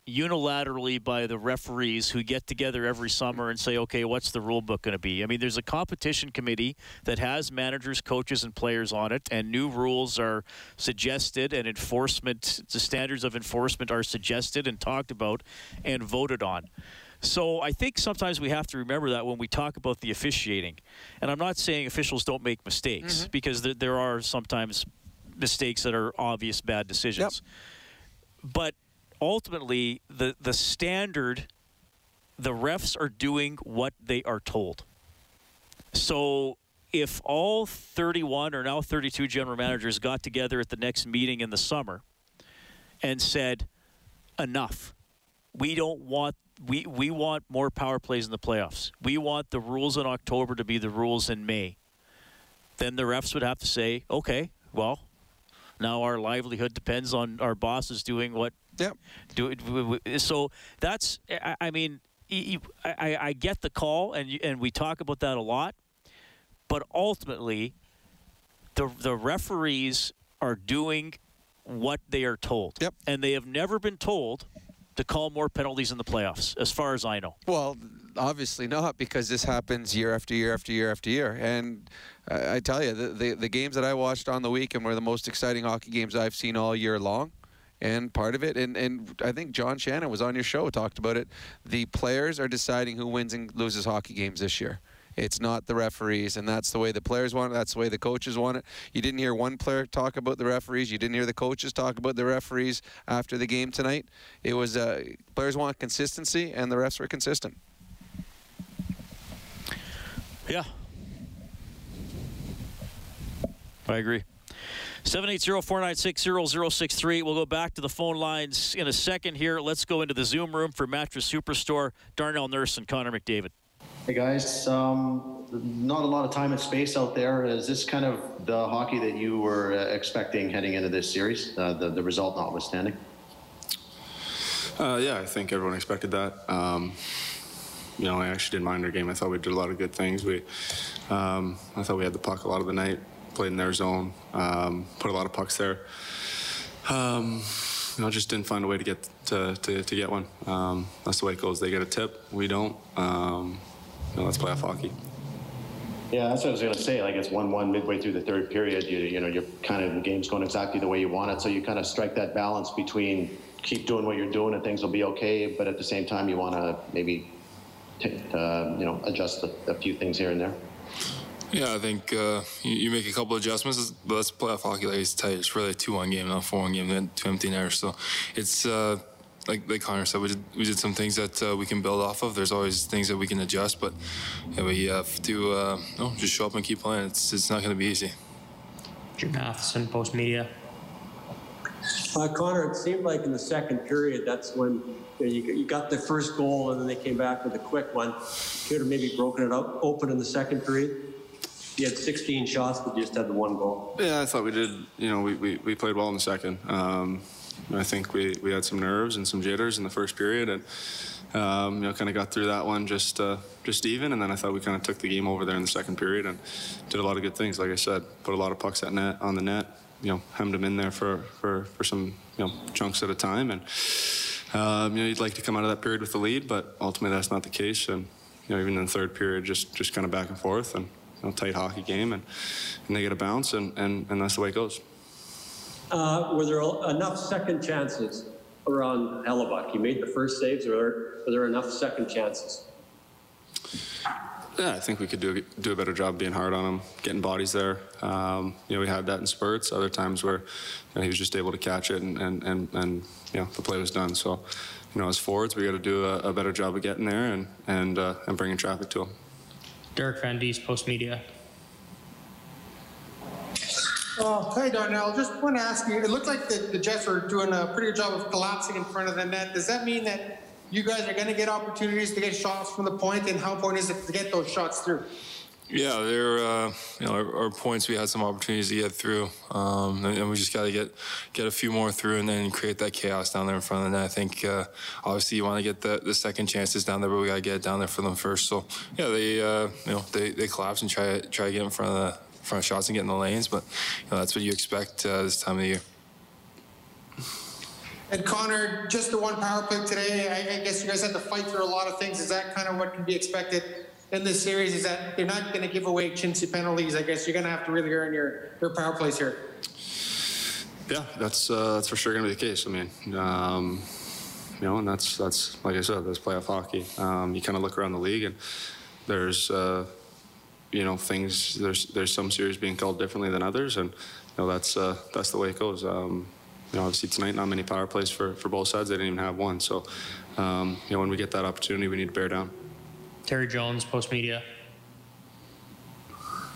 unilaterally by the referees who get together every summer and say, okay, what's the rule book going to be? I mean, there's a competition committee that has managers, coaches, and players on it, and new rules are suggested, and enforcement, the standards of enforcement are suggested and talked about and voted on. So I think sometimes we have to remember that when we talk about the officiating. And I'm not saying officials don't make mistakes mm-hmm. because there, there, are sometimes mistakes that are obvious bad decisions. Yep. But ultimately, the, the standard, the refs are doing what they are told. So if all 31 or now 32 general managers got together at the next meeting in the summer and said, enough, we don't want we we want more power plays in the playoffs. We want the rules in October to be the rules in May. Then the refs would have to say, okay, well, now our livelihood depends on our bosses doing what. Yep. Do it. So that's. I, I mean, I, I get the call, and and we talk about that a lot, but ultimately, the the referees are doing what they are told. Yep. And they have never been told to call more penalties in the playoffs, as far as I know. Well, obviously not, because this happens year after year after year after year. And I tell you, the, the, the games that I watched on the weekend were the most exciting hockey games I've seen all year long. And part of it, and, and I think John Shannon was on your show, talked about it. The players are deciding who wins and loses hockey games this year. It's not the referees, and that's the way the players want it. That's the way the coaches want it. You didn't hear one player talk about the referees. You didn't hear the coaches talk about the referees after the game tonight. It was uh, players want consistency, and the refs were consistent. Yeah, I agree. 780-496-0063. We'll go back to the phone lines in a second here. Let's go into the Zoom room for Mattress Superstore, Darnell Nurse and Connor McDavid. Hey guys, um, not a lot of time and space out there. Is this kind of the hockey that you were uh, expecting heading into this series, uh, the, the result notwithstanding? Uh, yeah, I think everyone expected that. Um, you know, I actually didn't mind our game. I thought we did a lot of good things. We, um, I thought we had the puck a lot of the night, played in their zone, um, put a lot of pucks there. Um, you know, just didn't find a way to get to, to, to get one. Um, that's the way it goes. They get a tip, we don't. You know, let's play off hockey. Yeah, that's what I was going to say. Like it's one-one midway through the third period. You you know you're kind of the game's going exactly the way you want it. So you kind of strike that balance between keep doing what you're doing and things will be okay, but at the same time you want to maybe t- uh, you know adjust a, a, few things here and there. Yeah, I think uh, you, you, make a couple adjustments, but let's play off hockey like it's tight. It's really a two-one game, not a four-one game. Then Two empty netters, so it's. Uh, like like Connor said, we did we did some things that uh, we can build off of. There's always things that we can adjust, but yeah, we have to uh, no, just show up and keep playing. It's it's not going to be easy. Drew Matheson, Postmedia. Uh, Connor, it seemed like in the second period, that's when you, know, you, you, got the first goal, and then they came back with a quick one. Could have maybe broken it up open in the second period. You had 16 shots, but you just had the one goal. Yeah, I thought we did. You know, we, we, we played well in the second. Um, I think we, we had some nerves and some jitters in the first period, and um, you know, kind of got through that one just uh, just even. And then I thought we kind of took the game over there in the second period and did a lot of good things. Like I said, put a lot of pucks at net on the net. You know, hemmed them in there for for, for some you know chunks at a time. And um, you know, you'd like to come out of that period with the lead, but ultimately that's not the case. And you know, even in the third period, just just kind of back and forth and you know, tight hockey game, and, and they get a bounce, and, and, and that's the way it goes. Uh, were there enough second chances around Hellebuyck? He made the first saves. Or were there enough second chances? Yeah, I think we could do do a better job being hard on him, getting bodies there. Um, you know, we had that in spurts. Other times where you know, he was just able to catch it and, and, and, and you know the play was done. So, you know, as forwards, we got to do a, a, better job of getting there and and uh, and bringing traffic to him. Derek Van Diest, Postmedia. Oh, hi, Darnell. Just want to ask you. It looked like the, the Jets were doing a pretty good job of collapsing in front of the net. Does that mean that you guys are going to get opportunities to get shots from the point, and how important is it to get those shots through? Yeah, there. Uh, you know, our, our, points we had some opportunities to get through, um, and, and, we just got to get get a few more through, and then create that chaos down there in front of the net. I think uh, obviously you want to get the, the second chances down there, but we got to get down there for them first. So yeah, they uh, you know they, they collapse and try try to get in front of the front of shots and get in the lanes, but you know, that's what you expect uh, this time of the year. And Connor, just the one power play today. I, I, guess you guys had to fight through a lot of things. Is that kind of what can be expected in this series? Is that they're not going to give away chintzy penalties? I guess you're going to have to really earn your, your power plays here. Yeah, that's uh, that's for sure going to be the case. I mean, um, you know, and that's that's like I said, that's playoff hockey. Um, you kind of look around the league, and there's uh, you know things. There's there's some series being called differently than others, and you know that's uh, that's the way it goes. Um, you know, obviously tonight not many power plays for, for both sides. They didn't even have one. So, um, you know, when we get that opportunity, we need to bear down. Terry Jones, Postmedia.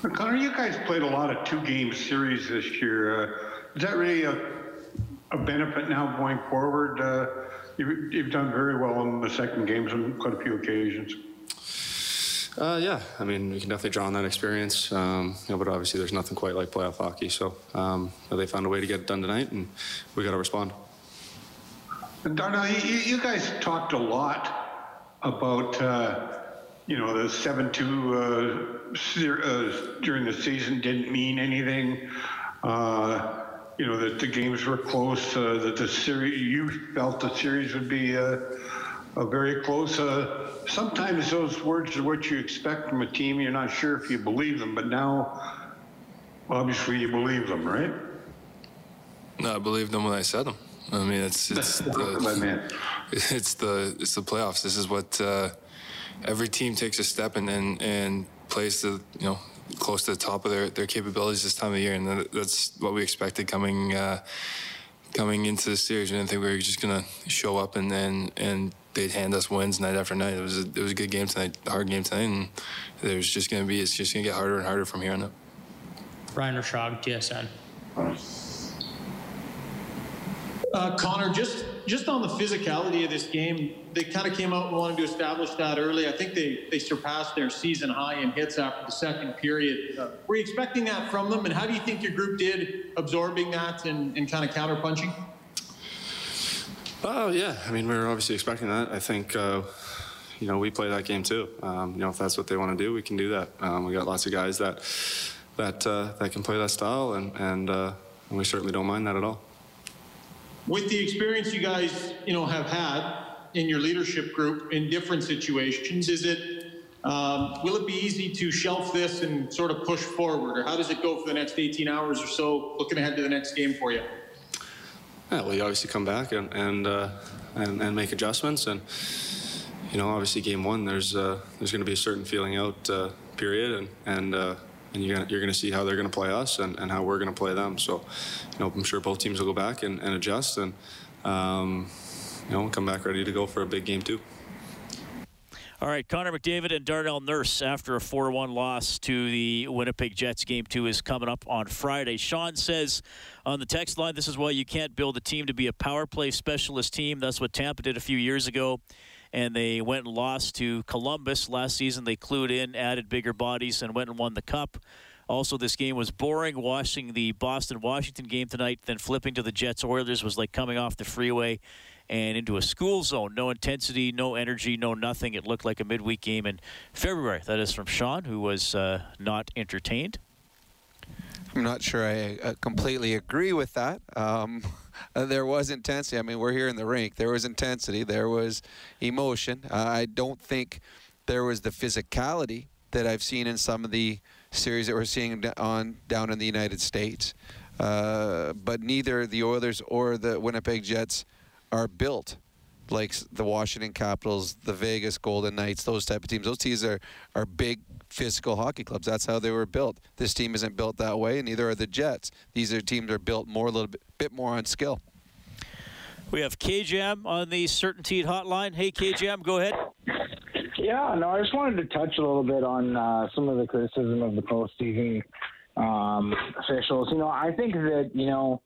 Connor, you guys played a lot of two-game series this year. Uh, is that really a, a benefit now going forward? Uh, you've, you've done very well in the second games on quite a few occasions. Uh, yeah, I mean, we can definitely draw on that experience, um, you know, but obviously there's nothing quite like playoff hockey. So um, they found a way to get it done tonight, and we got to respond. Darnell, you, you, guys talked a lot about, uh, you know, the 7 2 uh, uh, during the season didn't mean anything. Uh, you know, that the games were close, uh, that the series, you felt the series would be very close sometimes those words are what you expect from a team. You're not sure if you believe them, but now, obviously, you believe them, right? No, I believed them when I said them. I mean, it's it's the it's the it's the playoffs. This is what uh, every team takes a step and and, and plays the you know close to the top of their, their capabilities this time of year, and that's what we expected coming uh, coming into the series. We didn't think we were just gonna show up and and and they'd hand us wins night after night. It was a, it was a good game tonight, a hard game tonight, and there's just going to be it's just going to get harder and harder from here on out. Ryan Rishaug, TSN. Uh, Connor, just just on the physicality of this game, they kind of came out and wanted to establish that early. I think they they surpassed their season high in hits after the second period. Uh, were you expecting that from them, and how do you think your group did absorbing that and, and kind of counterpunching? Oh yeah, I mean we are obviously expecting that. I think uh, you know we play that game too. Um, you know if that's what they want to do, we can do that. Um, we got lots of guys that that uh, that can play that style, and and, uh, and we certainly don't mind that at all. With the experience you guys you know have had in your leadership group in different situations, is it um, will it be easy to shelf this and sort of push forward, or how does it go for the next 18 hours or so, looking ahead to the next game for you? Yeah, well, you obviously come back and and, uh, and, and make adjustments, and you know, obviously, game one, there's uh, there's going to be a certain feeling out uh, period, and and uh, and you're gonna, you're going to see how they're going to play us and, and how we're going to play them. So, you know, I'm sure both teams will go back and, and adjust, and um, you know, come back ready to go for a big game too. All right, Connor McDavid and Darnell Nurse after a 4 1 loss to the Winnipeg Jets. Game two is coming up on Friday. Sean says on the text line, this is why you can't build a team to be a power play specialist team. That's what Tampa did a few years ago. And they went and lost to Columbus last season. They clued in, added bigger bodies, and went and won the cup. Also, this game was boring. Watching the Boston Washington game tonight, then flipping to the Jets Oilers was like coming off the freeway and into a school zone. No intensity, no energy, no nothing. It looked like a midweek game in February. That is from Sean, who was uh, not entertained. I'm not sure I uh, completely agree with that. Um, uh, there was intensity. I mean, we're here in the rink. There was intensity. There was emotion. Uh, I don't think there was the physicality that I've seen in some of the series that we're seeing on down in the United States. Uh, but neither the Oilers or the Winnipeg Jets are built like the Washington Capitals, the Vegas Golden Knights, those type of teams. Those teams are, are big, physical hockey clubs. That's how they were built. This team isn't built that way, and neither are the Jets. These are teams that are built more a little bit, bit more on skill. We have KJM on the CertainTeed hotline. Hey, KJM, go ahead. Yeah, no, I just wanted to touch a little bit on uh, some of the criticism of the postseason um, officials. You know, I think that you know,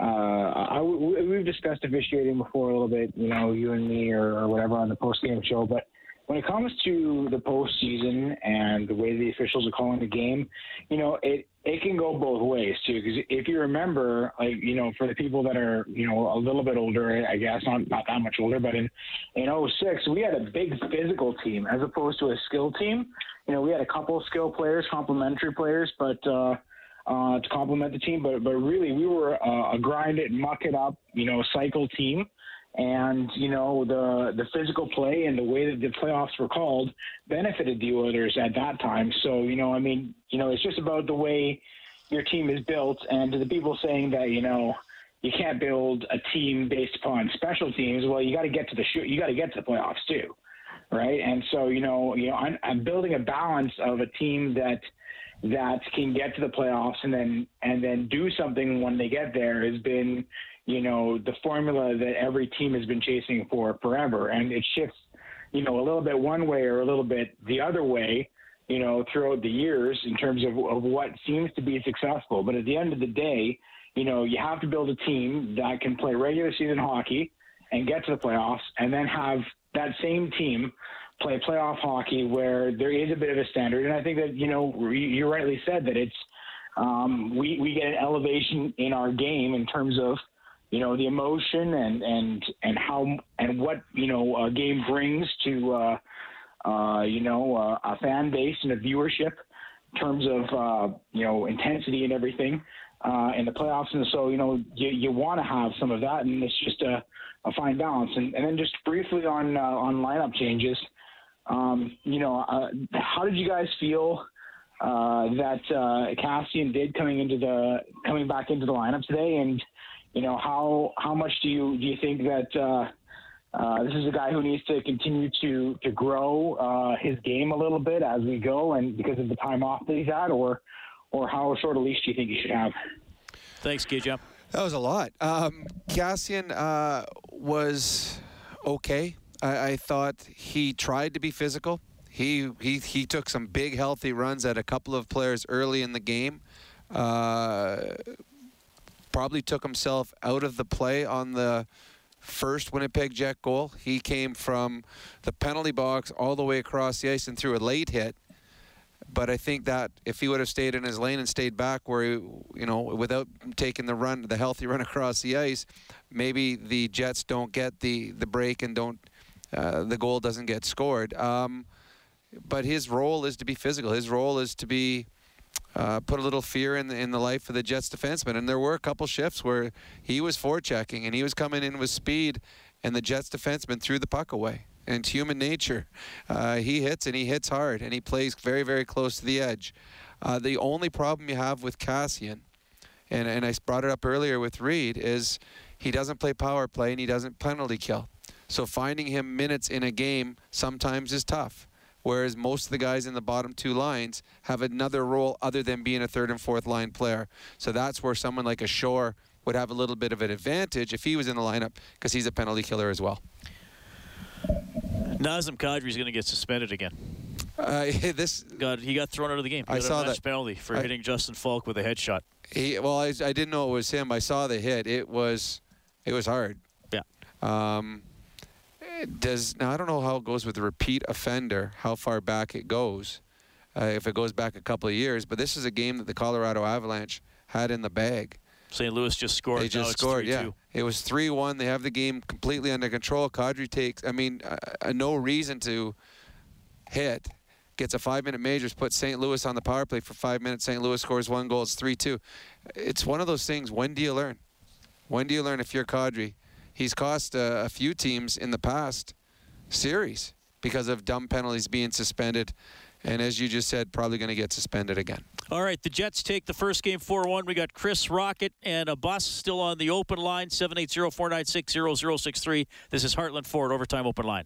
uh, I, we've discussed officiating before a little bit. You know, you and me or, or whatever on the post game show, but when it comes to the postseason and the way the officials are calling the game, you know, it it can go both ways too. Because if you remember, like you know, for the people that are you know a little bit older, I guess not not that much older, but in in 06, we had a big physical team as opposed to a skill team. You know, we had a couple skill players, complementary players, but. uh uh, to complement the team, but but really we were uh, a grind it, muck it up, you know, cycle team and you know the the physical play and the way that the playoffs were called benefited the Oilers at that time. So you know, I mean, you know, it's just about the way your team is built. And to the people saying that you know you can't build a team based upon special teams, well, you got to get to the shoot, you got to get to the playoffs too, right? And so you know, you know, I'm, I'm building a balance of a team that that can get to the playoffs and then and then do something when they get there has been you know, the formula that every team has been chasing for forever. And it shifts, you know, a little bit one way or a little bit the other way, you know, throughout the years in terms of, of what seems to be successful. But at the end of the day, you know, you have to build a team that can play regular season hockey and get to the playoffs and then have that same team play playoff hockey where there is a bit of a standard. And I think that, you know, you rightly said that it's, um, we, we get an elevation in our game in terms of, you know the emotion and and and how and what you know a game brings to uh, uh, you know uh, a fan base and a viewership in terms of uh, you know intensity and everything uh, in the playoffs. And so you know you, you want to have some of that, and it's just a, a fine balance. And, and then just briefly on uh, on lineup changes, um, you know uh, how did you guys feel? Uh, that uh, Kassian did coming into the coming back into the lineup today, and you know, how how much do you do you think that uh, uh, this is a guy who needs to continue to to grow uh, his game a little bit as we go, and because of the time off that he's had, or or how short a leash do you think he should have? Thanks, Gage. That was a lot. Um, Kassian uh, was okay. I, I thought he tried to be physical. He, he he took some big healthy runs at a couple of players early in the game. Uh, probably took himself out of the play on the first Winnipeg Jet goal. He came from the penalty box all the way across the ice and threw a late hit. But I think that if he would have stayed in his lane and stayed back where he, you know, without taking the run, the healthy run across the ice, maybe the Jets don't get the the break and don't uh, the goal doesn't get scored. Um, but his role is to be physical. His role is to be uh, put a little fear in the, in the life of the Jets defenseman. And there were a couple shifts where he was forechecking and he was coming in with speed, and the Jets defenseman threw the puck away. And it's human nature. Uh, he hits and he hits hard, and he plays very, very close to the edge. Uh, the only problem you have with Kassian, and, and I brought it up earlier with Reid, is he doesn't play power play and he doesn't penalty kill. So finding him minutes in a game sometimes is tough whereas most of the guys in the bottom two lines have another role other than being a third and fourth line player. So that's where someone like a Shore would have a little bit of an advantage if he was in the lineup because he's a penalty killer as well. Nazem Kadri is going to get suspended again. Uh, this got he got thrown out of the game. He I saw that penalty for I, hitting Justin Faulk with a headshot. He well, I, I didn't know it was him. I saw the hit. It was it was hard. Yeah. Um, does now I don't know how it goes with the repeat offender, how far back it goes, uh, if it goes back a couple of years. But this is a game that the Colorado Avalanche had in the bag. St. Louis just scored. They just scored. Yeah, it was three-one. They have the game completely under control. Kadri takes. I mean, uh, uh, no reason to hit. Gets a five-minute majors. Puts St. Louis on the power play for five minutes. St. Louis scores one goal. It's three-two. It's one of those things. When do you learn? When do you learn if you're Kadri? He's cost a, a few teams in the past series because of dumb penalties being suspended. And as you just said, probably going to get suspended again. All right, the Jets take the first game 4 1. We got Chris Rocket and a bus still on the open line 780 496 0063. This is Heartland Ford Overtime Open Line.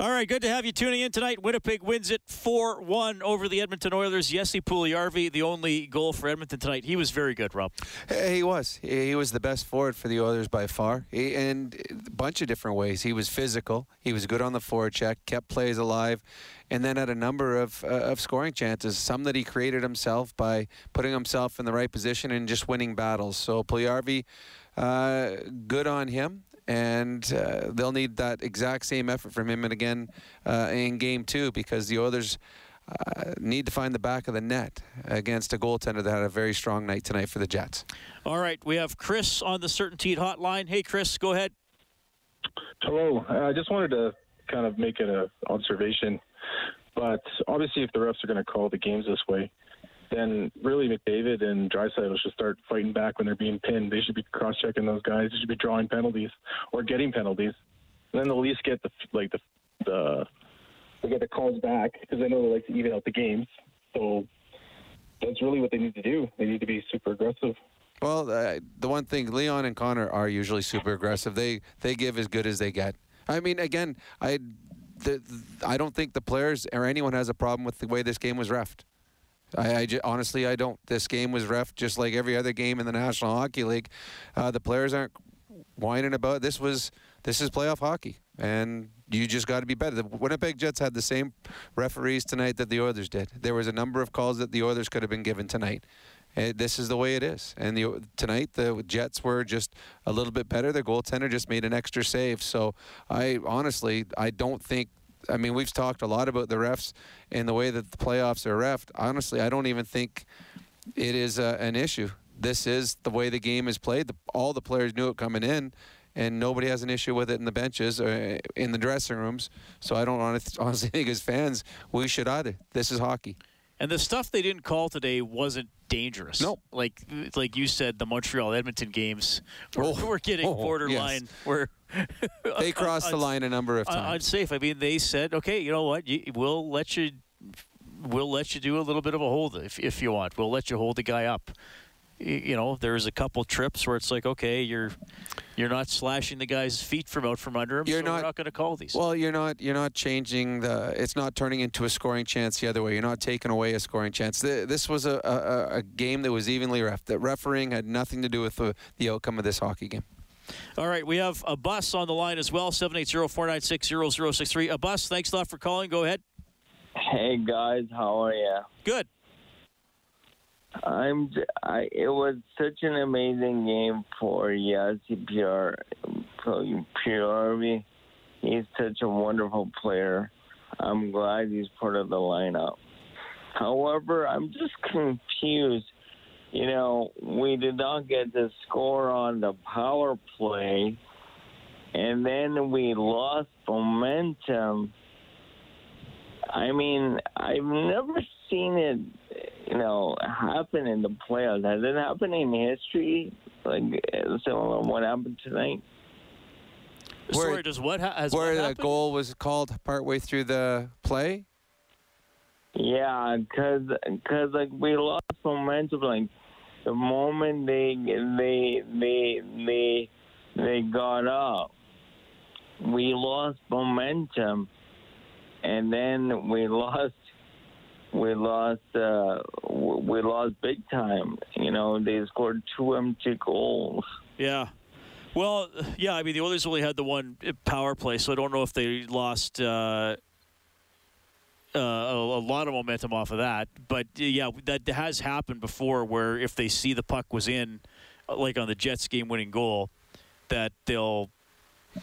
All right, good to have you tuning in tonight. Winnipeg wins it 4 1 over the Edmonton Oilers. Jesse Puljujärvi, the only goal for Edmonton tonight. He was very good, Rob. He was. He was the best forward for the Oilers by far, he, and a bunch of different ways. He was physical. He was good on the forward check, kept plays alive, and then had a number of uh, of scoring chances. Some that he created himself by putting himself in the right position and just winning battles. So Puljujärvi, uh, good on him and uh, they'll need that exact same effort from him and again uh, in game two because the Oilers uh, need to find the back of the net against a goaltender that had a very strong night tonight for the Jets. All right, we have Chris on the CertainTeed hotline. Hey, Chris, go ahead. Hello. Uh, I just wanted to kind of make an observation, but obviously, if the refs are going to call the games this way, then really McDavid and Draisaitl should start fighting back when they're being pinned. They should be cross-checking those guys. They should be drawing penalties or getting penalties. And then at least get the like the the they get the calls back because they know they like to even out the games. So that's really what they need to do. They need to be super aggressive. Well, uh, the one thing Leon and Connor are usually super aggressive. They they give as good as they get. I mean, again, I the, I don't think the players or anyone has a problem with the way this game was refed. I, honestly, I don't. This game was ref just like every other game in the National Hockey League. Uh, the players aren't whining about this. Was this is playoff hockey, and you just got to be better. The Winnipeg Jets had the same referees tonight that the Oilers did. There was a number of calls that the Oilers could have been given tonight. Uh, this is the way it is. And the, tonight the Jets were just a little bit better. The goaltender just made an extra save. So I honestly I don't think I mean, we've talked a lot about the refs and the way that the playoffs are refed. Honestly, I don't even think it is uh, an issue. This is the way the game is played. The, all the players knew it coming in, and nobody has an issue with it in the benches or in the dressing rooms. So I don't honest, honestly think as fans we should either. This is hockey. And the stuff they didn't call today wasn't dangerous. No, like like you said, the Montreal Edmonton games were, Oh. were getting Oh, borderline. yes. Were They crossed the line a number of times. Unsafe. I mean, they said, okay, you know what? You, we'll let you. We'll let you do a little bit of a hold if if you want. We'll let you hold the guy up. Y- You know, there's a couple trips where it's like, okay, you're you're not slashing the guy's feet from out from under him. You're so not- not going to call these. Well, you're not you're not changing the. It's not turning into a scoring chance the other way. You're not taking away a scoring chance. The, this was a, a, a game that was evenly ref. That refereeing had nothing to do with the, the outcome of this hockey game. All right, we have a bus on the line as well, 780-496-0063. A bus, thanks a lot for calling. Go ahead. Hey guys, how are you? Good. I'm. I. It was such an amazing game for Yassi Pure. Pure. He's such a wonderful player. I'm glad he's part of the lineup. However, I'm just confused. You know, we did not get the score on the power play, and then we lost momentum. I mean, I've never seen it, you know, happen in the playoffs. Has it happened in history? Like similar to what happened tonight? Sorry, does what ha- has where what the goal was called partway through the play. Yeah, because cause, like we lost momentum. Like the moment they they they they they got up, we lost momentum, and then we lost we lost uh we lost big time. You know, they scored two empty goals. Yeah. Well, yeah, I mean, the Oilers only had the one power play, so I don't know if they lost uh, uh, a, a lot of momentum off of that. But uh, yeah, that has happened before where if they see the puck was in, uh, like on the Jets game winning goal, that they'll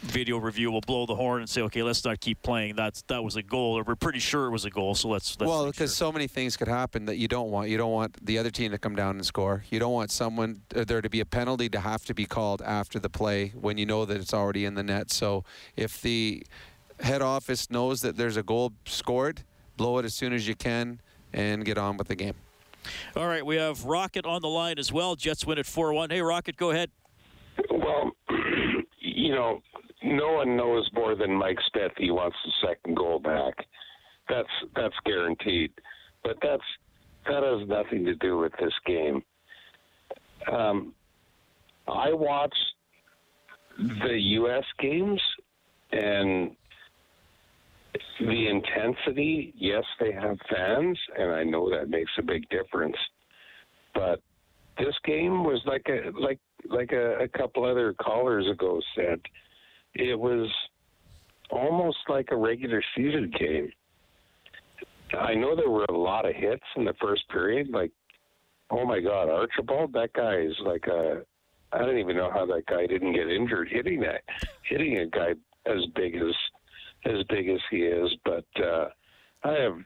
video review will blow the horn and say, okay, let's not keep playing. That's That was a goal, or we're pretty sure it was a goal, so let's. let's well, because so many things could happen that you don't want. You don't want the other team to come down and score. You don't want someone uh, there to be a penalty to have to be called after the play when you know that it's already in the net. So if the head office knows that there's a goal scored, blow it as soon as you can and get on with the game. All right, we have Rocket on the line as well. Jets win at 4 1. Hey, Rocket, go ahead. Well, you know, no one knows more than Mike Smith he wants the second goal back. That's that's guaranteed. But that's that has nothing to do with this game. Um, I watched the U.S. games, and the intensity, yes, they have fans, and I know that makes a big difference. But this game was like a like like a, a couple other callers ago said, it was almost like a regular season game. I know there were a lot of hits in the first period. Like, oh my God, Archibald, that guy is like a. I don't even know how that guy didn't get injured hitting that, hitting a guy as big as as big as he is. But uh, I have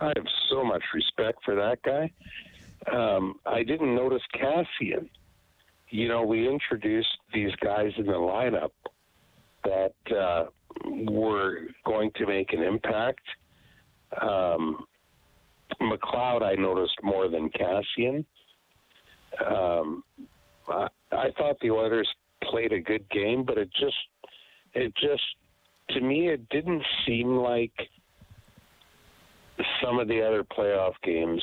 I have so much respect for that guy. Um, I didn't notice Kassian. You know, we introduced these guys in the lineup that uh, were going to make an impact. Um, McLeod, I noticed more than Kassian. Um, I, I thought the Oilers played a good game, but it just, it just, to me, it didn't seem like some of the other playoff games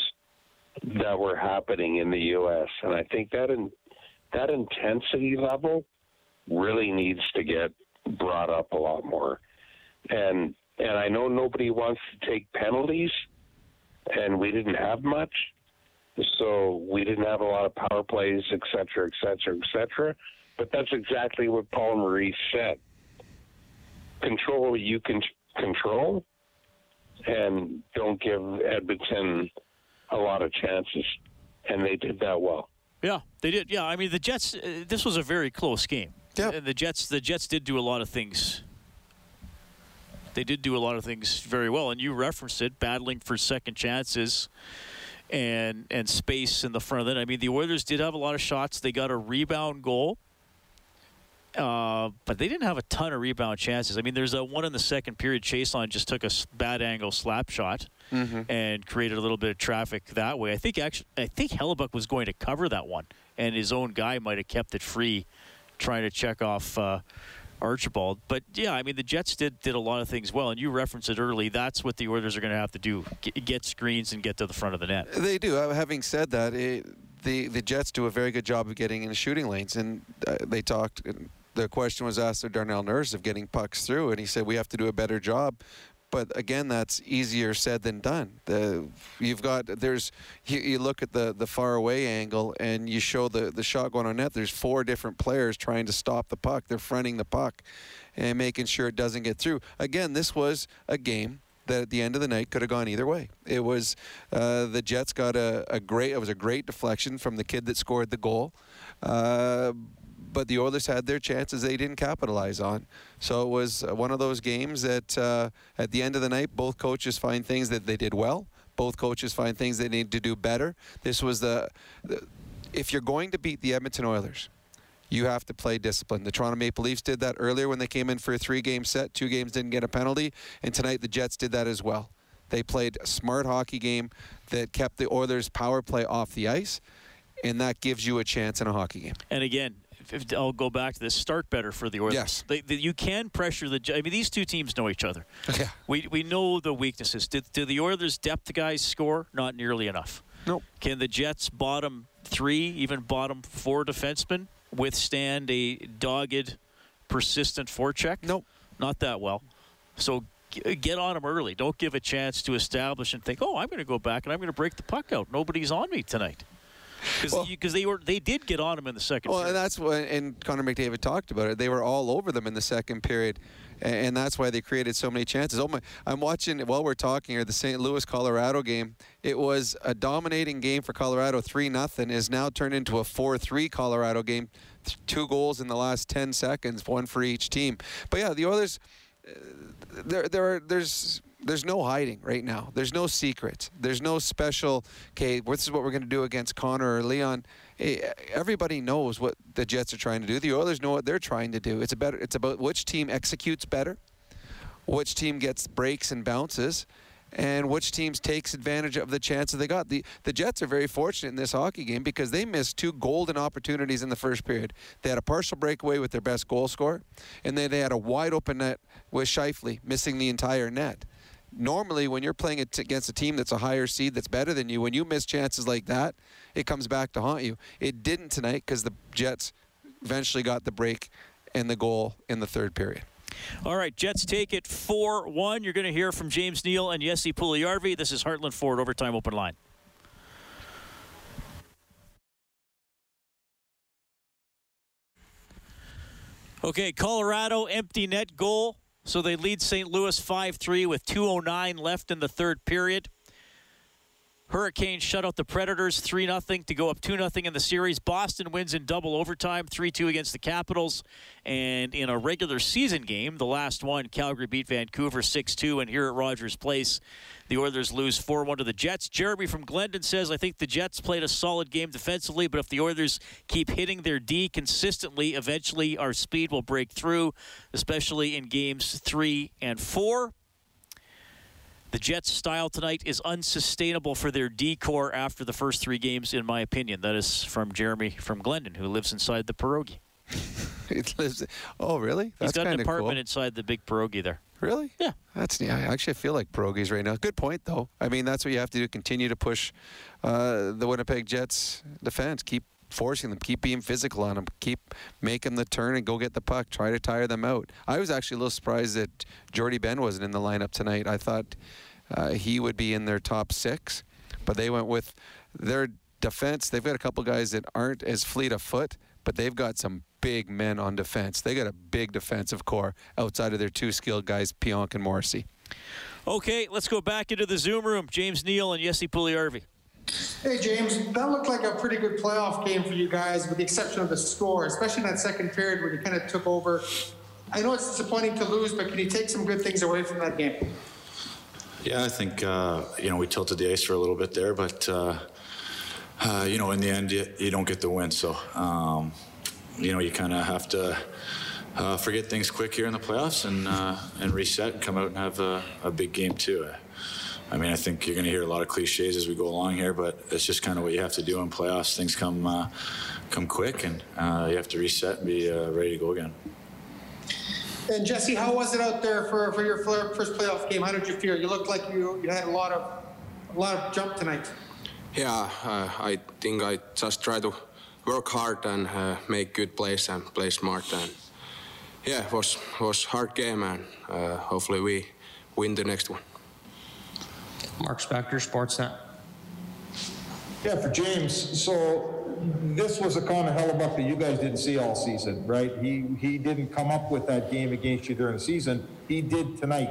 that were happening in the U.S. And I think that in, that intensity level really needs to get brought up a lot more. And and I know nobody wants to take penalties, and we didn't have much, so we didn't have a lot of power plays, et cetera, et cetera, et cetera. But that's exactly what Paul Maurice said. Control what you can control, and don't give Edmonton a lot of chances, and they did that well. Yeah, they did. Yeah, I mean the Jets. Uh, this was a very close game. Yeah, And the Jets. The Jets did do a lot of things. They did do a lot of things very well, and you referenced it, battling for second chances and and space in the front of it. I mean, the Oilers did have a lot of shots. They got a rebound goal. Uh, but they didn't have a ton of rebound chances. I mean, there's a one in the second period. Chiasson just took a bad angle slap shot Mm-hmm. and created a little bit of traffic that way. I think actually, I think Hellebuyck was going to cover that one, and his own guy might have kept it free, trying to check off uh, Archibald. But yeah, I mean, the Jets did did a lot of things well, and you referenced it early. That's what the Oilers are going to have to do: get, get screens and get to the front of the net. They do. Uh, having said that, it, the the Jets do a very good job of getting in shooting lanes, and uh, they talked. The question was asked of Darnell Nurse of getting pucks through, and he said we have to do a better job. But again, that's easier said than done. The, you've got there's you, you look at the the far away angle and you show the the shot going on net. There's four different players trying to stop the puck. They're fronting the puck and making sure it doesn't get through. Again, this was a game that at the end of the night could have gone either way. It was uh, the Jets got a, a, great. It was a great deflection from the kid that scored the goal. Uh, but the Oilers had their chances they didn't capitalize on. So it was one of those games that uh, at the end of the night, both coaches find things that they did well. Both coaches find things they need to do better. This was the, the if you're going to beat the Edmonton Oilers, you have to play discipline. The Toronto Maple Leafs did that earlier when they came in for a three-game set. Two games didn't get a penalty, and tonight the Jets did that as well. They played a smart hockey game that kept the Oilers' power play off the ice, and that gives you a chance in a hockey game. And again, if I'll go back to this, start better for the Oilers. Yes. They, they, you can pressure the. I mean, these two teams know each other. Yeah. We, we know the weaknesses. Did, do the Oilers' depth guys score? Not nearly enough. Nope. Can the Jets' bottom three, even bottom four defensemen withstand a dogged, persistent forecheck? Nope. Not that well. So get on them early. Don't give a chance to establish and think, oh, I'm going to go back and I'm going to break the puck out. Nobody's on me tonight. Because well, they were they did get on him in the second. Well, period. and that's what and Connor McDavid talked about it. They were all over them in the second period, and, and that's why they created so many chances. Oh my! I'm watching while we're talking here the St. Louis Colorado game. It was a dominating game for Colorado, three nothing. Is now turned into a four three Colorado game. Two goals in the last ten seconds, one for each team. But yeah, the Oilers. Uh, there, there are, there's there's no hiding right now. There's no secret. There's no special. Okay, this is what we're going to do against Connor or Leon. Hey, everybody knows what the Jets are trying to do. The Oilers know what they're trying to do. It's about it's about which team executes better, which team gets breaks and bounces, and which teams takes advantage of the chances they got. The the Jets are very fortunate in this hockey game because they missed two golden opportunities in the first period. They had a partial breakaway with their best goal scorer, and then they had a wide open net with Scheifele missing the entire net normally when you're playing against a team that's a higher seed that's better than you, when you miss chances like that, it comes back to haunt you. It didn't tonight because the Jets eventually got the break and the goal in the third period. All right, Jets take it 4 1. You're going to hear from James Neal and Jesse Puljujarvi. This is Heartland Ford Overtime Open Line. Okay, Colorado empty net goal. So they lead St. Louis 5 3 with 2.09 left in the third period. Hurricanes shut out the Predators 3 0 to go up 2 0 in the series. Boston wins in double overtime 3 2 against the Capitals. And in a regular season game, the last one, Calgary beat Vancouver 6 2. And here at Rogers Place, the Oilers lose 4 1 to the Jets. Jeremy from Glendon says, I think the Jets played a solid game defensively, but if the Oilers keep hitting their D consistently, eventually our speed will break through, especially in games 3 and 4. The Jets' style tonight is unsustainable for their decor after the first three games, in my opinion. That is from Jeremy from Glendon, who lives inside the pierogi. he lives. Oh, really? He's That's got an apartment cool. inside the big pierogi there. Really? Yeah. That's yeah. Actually, I feel like pierogies right now. Good point, though. I mean, that's what you have to do. Continue to push uh, the Winnipeg Jets defense. Keep forcing them. Keep being physical on them. Keep making the turn and go get the puck. Try to tire them out. I was actually a little surprised that Jordie Benn wasn't in the lineup tonight. I thought uh, he would be in their top six, but they went with their defense. They've got a couple guys that aren't as fleet of foot, but they've got some big men on defense. They got a big defensive core outside of their two skilled guys, Pionk and Morrissey. Okay, let's go back into the Zoom room. James Neal and Jesse Puljujarvi. Hey, James, that looked like a pretty good playoff game for you guys, with the exception of the score, especially in that second period where you kind of took over. I know it's disappointing to lose, but can you take some good things away from that game? Yeah, I think uh, you know we tilted the ice for a little bit there, but uh, uh, you know in the end you, you don't get the win. So um, you know you kind of have to uh, forget things quick here in the playoffs and uh, and reset and come out and have a, a big game too. I mean, I think you're going to hear a lot of cliches as we go along here, but it's just kind of what you have to do in playoffs. Things come uh, come quick, and uh, you have to reset and be uh, ready to go again. And Jesse, how was it out there for, for your first playoff game? How did you feel? You looked like you, you had a lot of a lot of jump tonight. Yeah, uh, I think I just try to work hard and uh, make good plays and play smart. And yeah, it was was hard game, and uh, hopefully we win the next one. Mark Spector, Sportsnet. Yeah, for James. So this was a Connor Hellebuyck that you guys didn't see all season, right? He he didn't come up with that game against you during the season. He did tonight.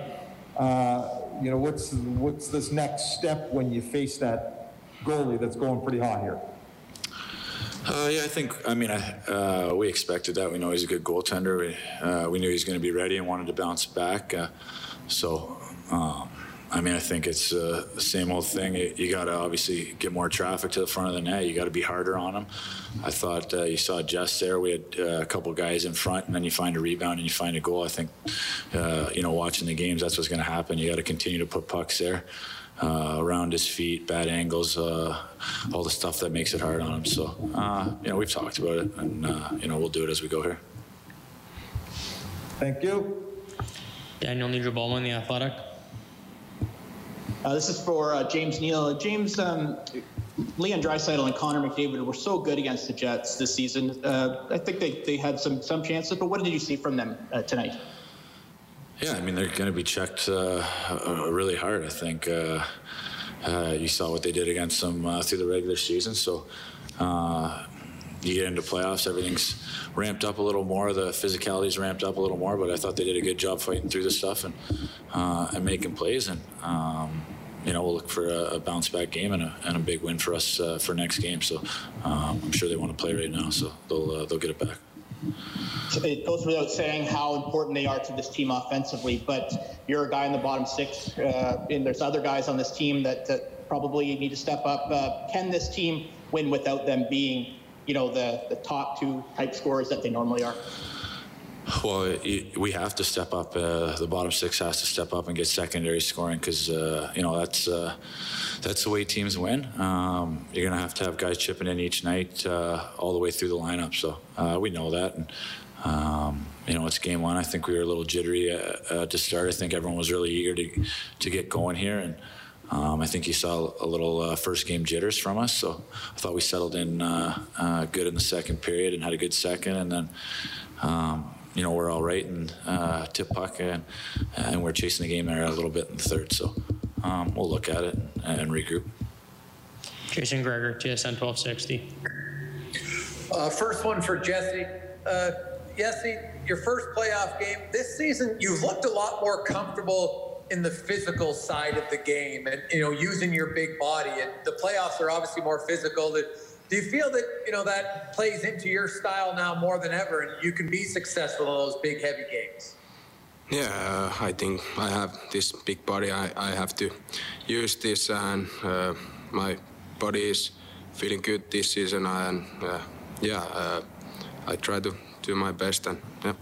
Uh, you know, what's what's this next step when you face that goalie that's going pretty hot here? Uh, yeah, I think. I mean, I, uh, we expected that. We know he's a good goaltender. We, uh, we knew he was going to be ready and wanted to bounce back. Uh, so, um, I mean, I think it's uh, the same old thing. You, you got to obviously get more traffic to the front of the net. You got to be harder on them. I thought uh, you saw Jess there. We had uh, a couple guys in front, and then you find a rebound and you find a goal. I think, uh, you know, watching the games, that's what's going to happen. You got to continue to put pucks there. Uh, around his feet, bad angles, uh, all the stuff that makes it hard on him. So, uh, you know, we've talked about it, and uh, you know, we'll do it as we go here. Thank you. Daniel Nugent-Bowman, The Athletic. Uh, this is for uh, James Neal. James, um, Leon Draisaitl and Connor McDavid were so good against the Jets this season. Uh, I think they, they had some some chances, but what did you see from them uh, tonight? Yeah, I mean they're going to be checked uh, uh, really hard. I think you saw what they did against them through the regular season. So you get into playoffs, everything's ramped up a little more. The physicality's ramped up a little more. But I thought they did a good job fighting through the stuff and uh, and making plays. And um, you know we'll look for a, bounce back game and a, and a big win for us uh, for next game. So um, I'm sure they want to play right now. So they'll uh, they'll get it back. It goes without saying how important they are to this team offensively, but you're a guy in the bottom six, uh, and there's other guys on this team that, that probably need to step up. Uh, can this team win without them being, you know, the, the top two type scorers that they normally are? Well, it, we have to step up. Uh, the bottom six has to step up and get secondary scoring because uh, you know that's uh, that's the way teams win. Um, you're gonna have to have guys chipping in each night uh, all the way through the lineup. So uh, we know that. And, um, you know, it's game one. I think we were a little jittery uh, to start. I think everyone was really eager to to get going here, and um, I think you saw a little first game jitters from us. So I thought we settled in good in the second period and had a good second, and then. Um, you know, we're all right and uh, tip puck and, and we're chasing the game there a little bit in the third. So um, we'll look at it and, and regroup. Jason Gregor, TSN 1260. Uh, first one for Jesse. Uh, Jesse, your first playoff game this season, you've looked a lot more comfortable in the physical side of the game, and you know, using your big body. And the playoffs are obviously more physical. Do you feel that you know that plays into your style now more than ever, and you can be successful in those big, heavy games? Yeah, uh, I think I have this big body. I, I have to use this, and uh, my body is feeling good this season. And uh, yeah, uh, I try to do my best. And yeah.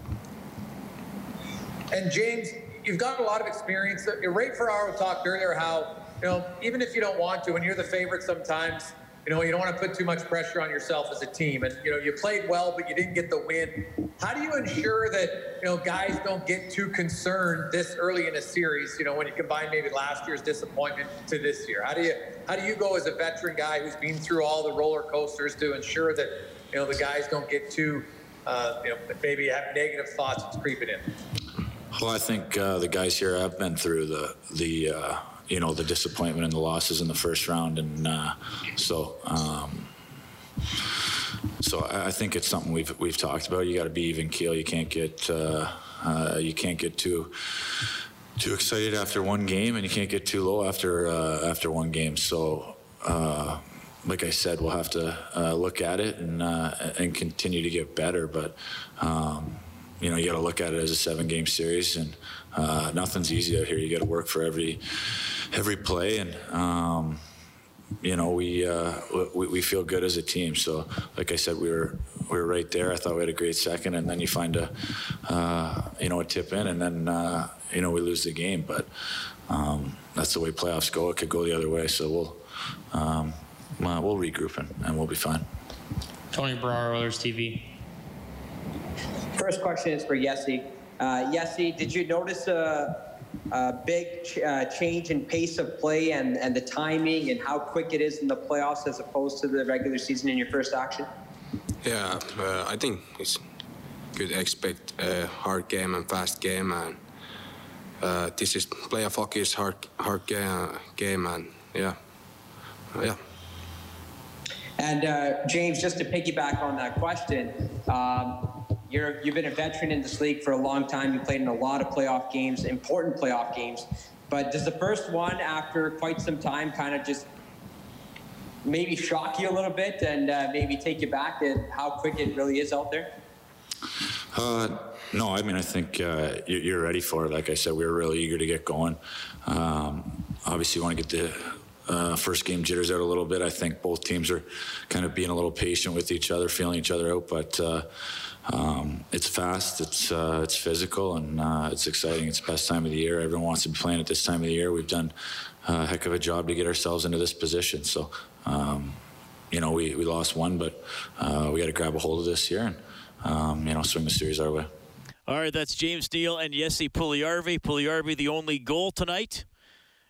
And James, you've got a lot of experience. Ray Ferraro talked earlier how you know even if you don't want to, when you're the favorite, sometimes you know you don't want to put too much pressure on yourself as a team. And you know you played well, but you didn't get the win. How do you ensure that you know guys don't get too concerned this early in a series? You know when you combine maybe last year's disappointment to this year. How do you how do you go as a veteran guy who's been through all the roller coasters to ensure that you know the guys don't get too uh, you know maybe have negative thoughts that's creeping in? Well, I think uh, the guys here have been through the the uh, you know the disappointment and the losses in the first round, and uh, so um, so I think it's something we've we've talked about. You got to be even keel. You can't get uh, uh, you can't get too too excited after one game, and you can't get too low after uh, after one game. So. like I said, we'll have to look at it and and continue to get better. But um, you know, you got to look at it as a seven game series, and uh, nothing's easy out here. You got to work for every every play, and um, you know, we, uh, we we feel good as a team. So, like I said, we were we were right there. I thought we had a great second, and then you find a uh, you know a tip in, and then uh, you know we lose the game. But um, that's the way playoffs go. It could go the other way. So we'll um, we'll regroup and, and we'll be fine. Tony Brar, Oilers TV. First question is for Yessi. Uh, Yessi, did you notice a, a big ch- uh, change in pace of play and, and the timing and how quick it is in the playoffs as opposed to the regular season in your first action? Yeah, uh, I think it's good expect a hard game and fast game and uh, this is playoff hockey is hard hard game, game and yeah, yeah. And uh, James, just to piggyback on that question, um, you're, you've been a veteran in this league for a long time. You played in a lot of playoff games, important playoff games. But does the first one, after quite some time, kind of just maybe shock you a little bit and uh, maybe take you back at how quick it really is out there? Uh, no, I mean, I think uh, you're ready for it. Like I said, we were really eager to get going. Um, obviously, you want to get the uh, first game jitters out a little bit. I think both teams are kind of being a little patient with each other, feeling each other out. But uh, um, it's fast, it's uh, it's physical, and uh, it's exciting. It's the best time of the year. Everyone wants to be playing at this time of the year. We've done a heck of a job to get ourselves into this position. So, um, you know, we, we lost one, but uh, we got to grab a hold of this year and um, you know swing the series our way. All right, that's James Neal and Jesse Puljujarvi. Puljujarvi, the only goal tonight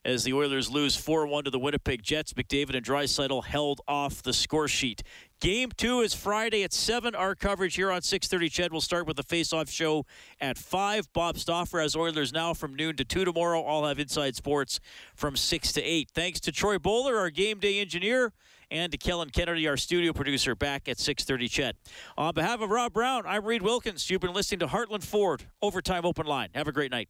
as the Oilers lose 4-1 to the Winnipeg Jets. McDavid and Draisaitl held off the score sheet. Game two is Friday at 7. Our coverage here on 630 CHED will start with the face-off show at 5. Bob Stauffer has Oilers now from noon to 2 tomorrow. I'll have Inside Sports from 6 to 8. Thanks to Troy Bowler, our game day engineer, and to Kellen Kennedy, our studio producer, back at 630 CHED. On behalf of Rob Brown, I'm Reid Wilkins. You've been listening to Heartland Ford Overtime Open Line. Have a great night.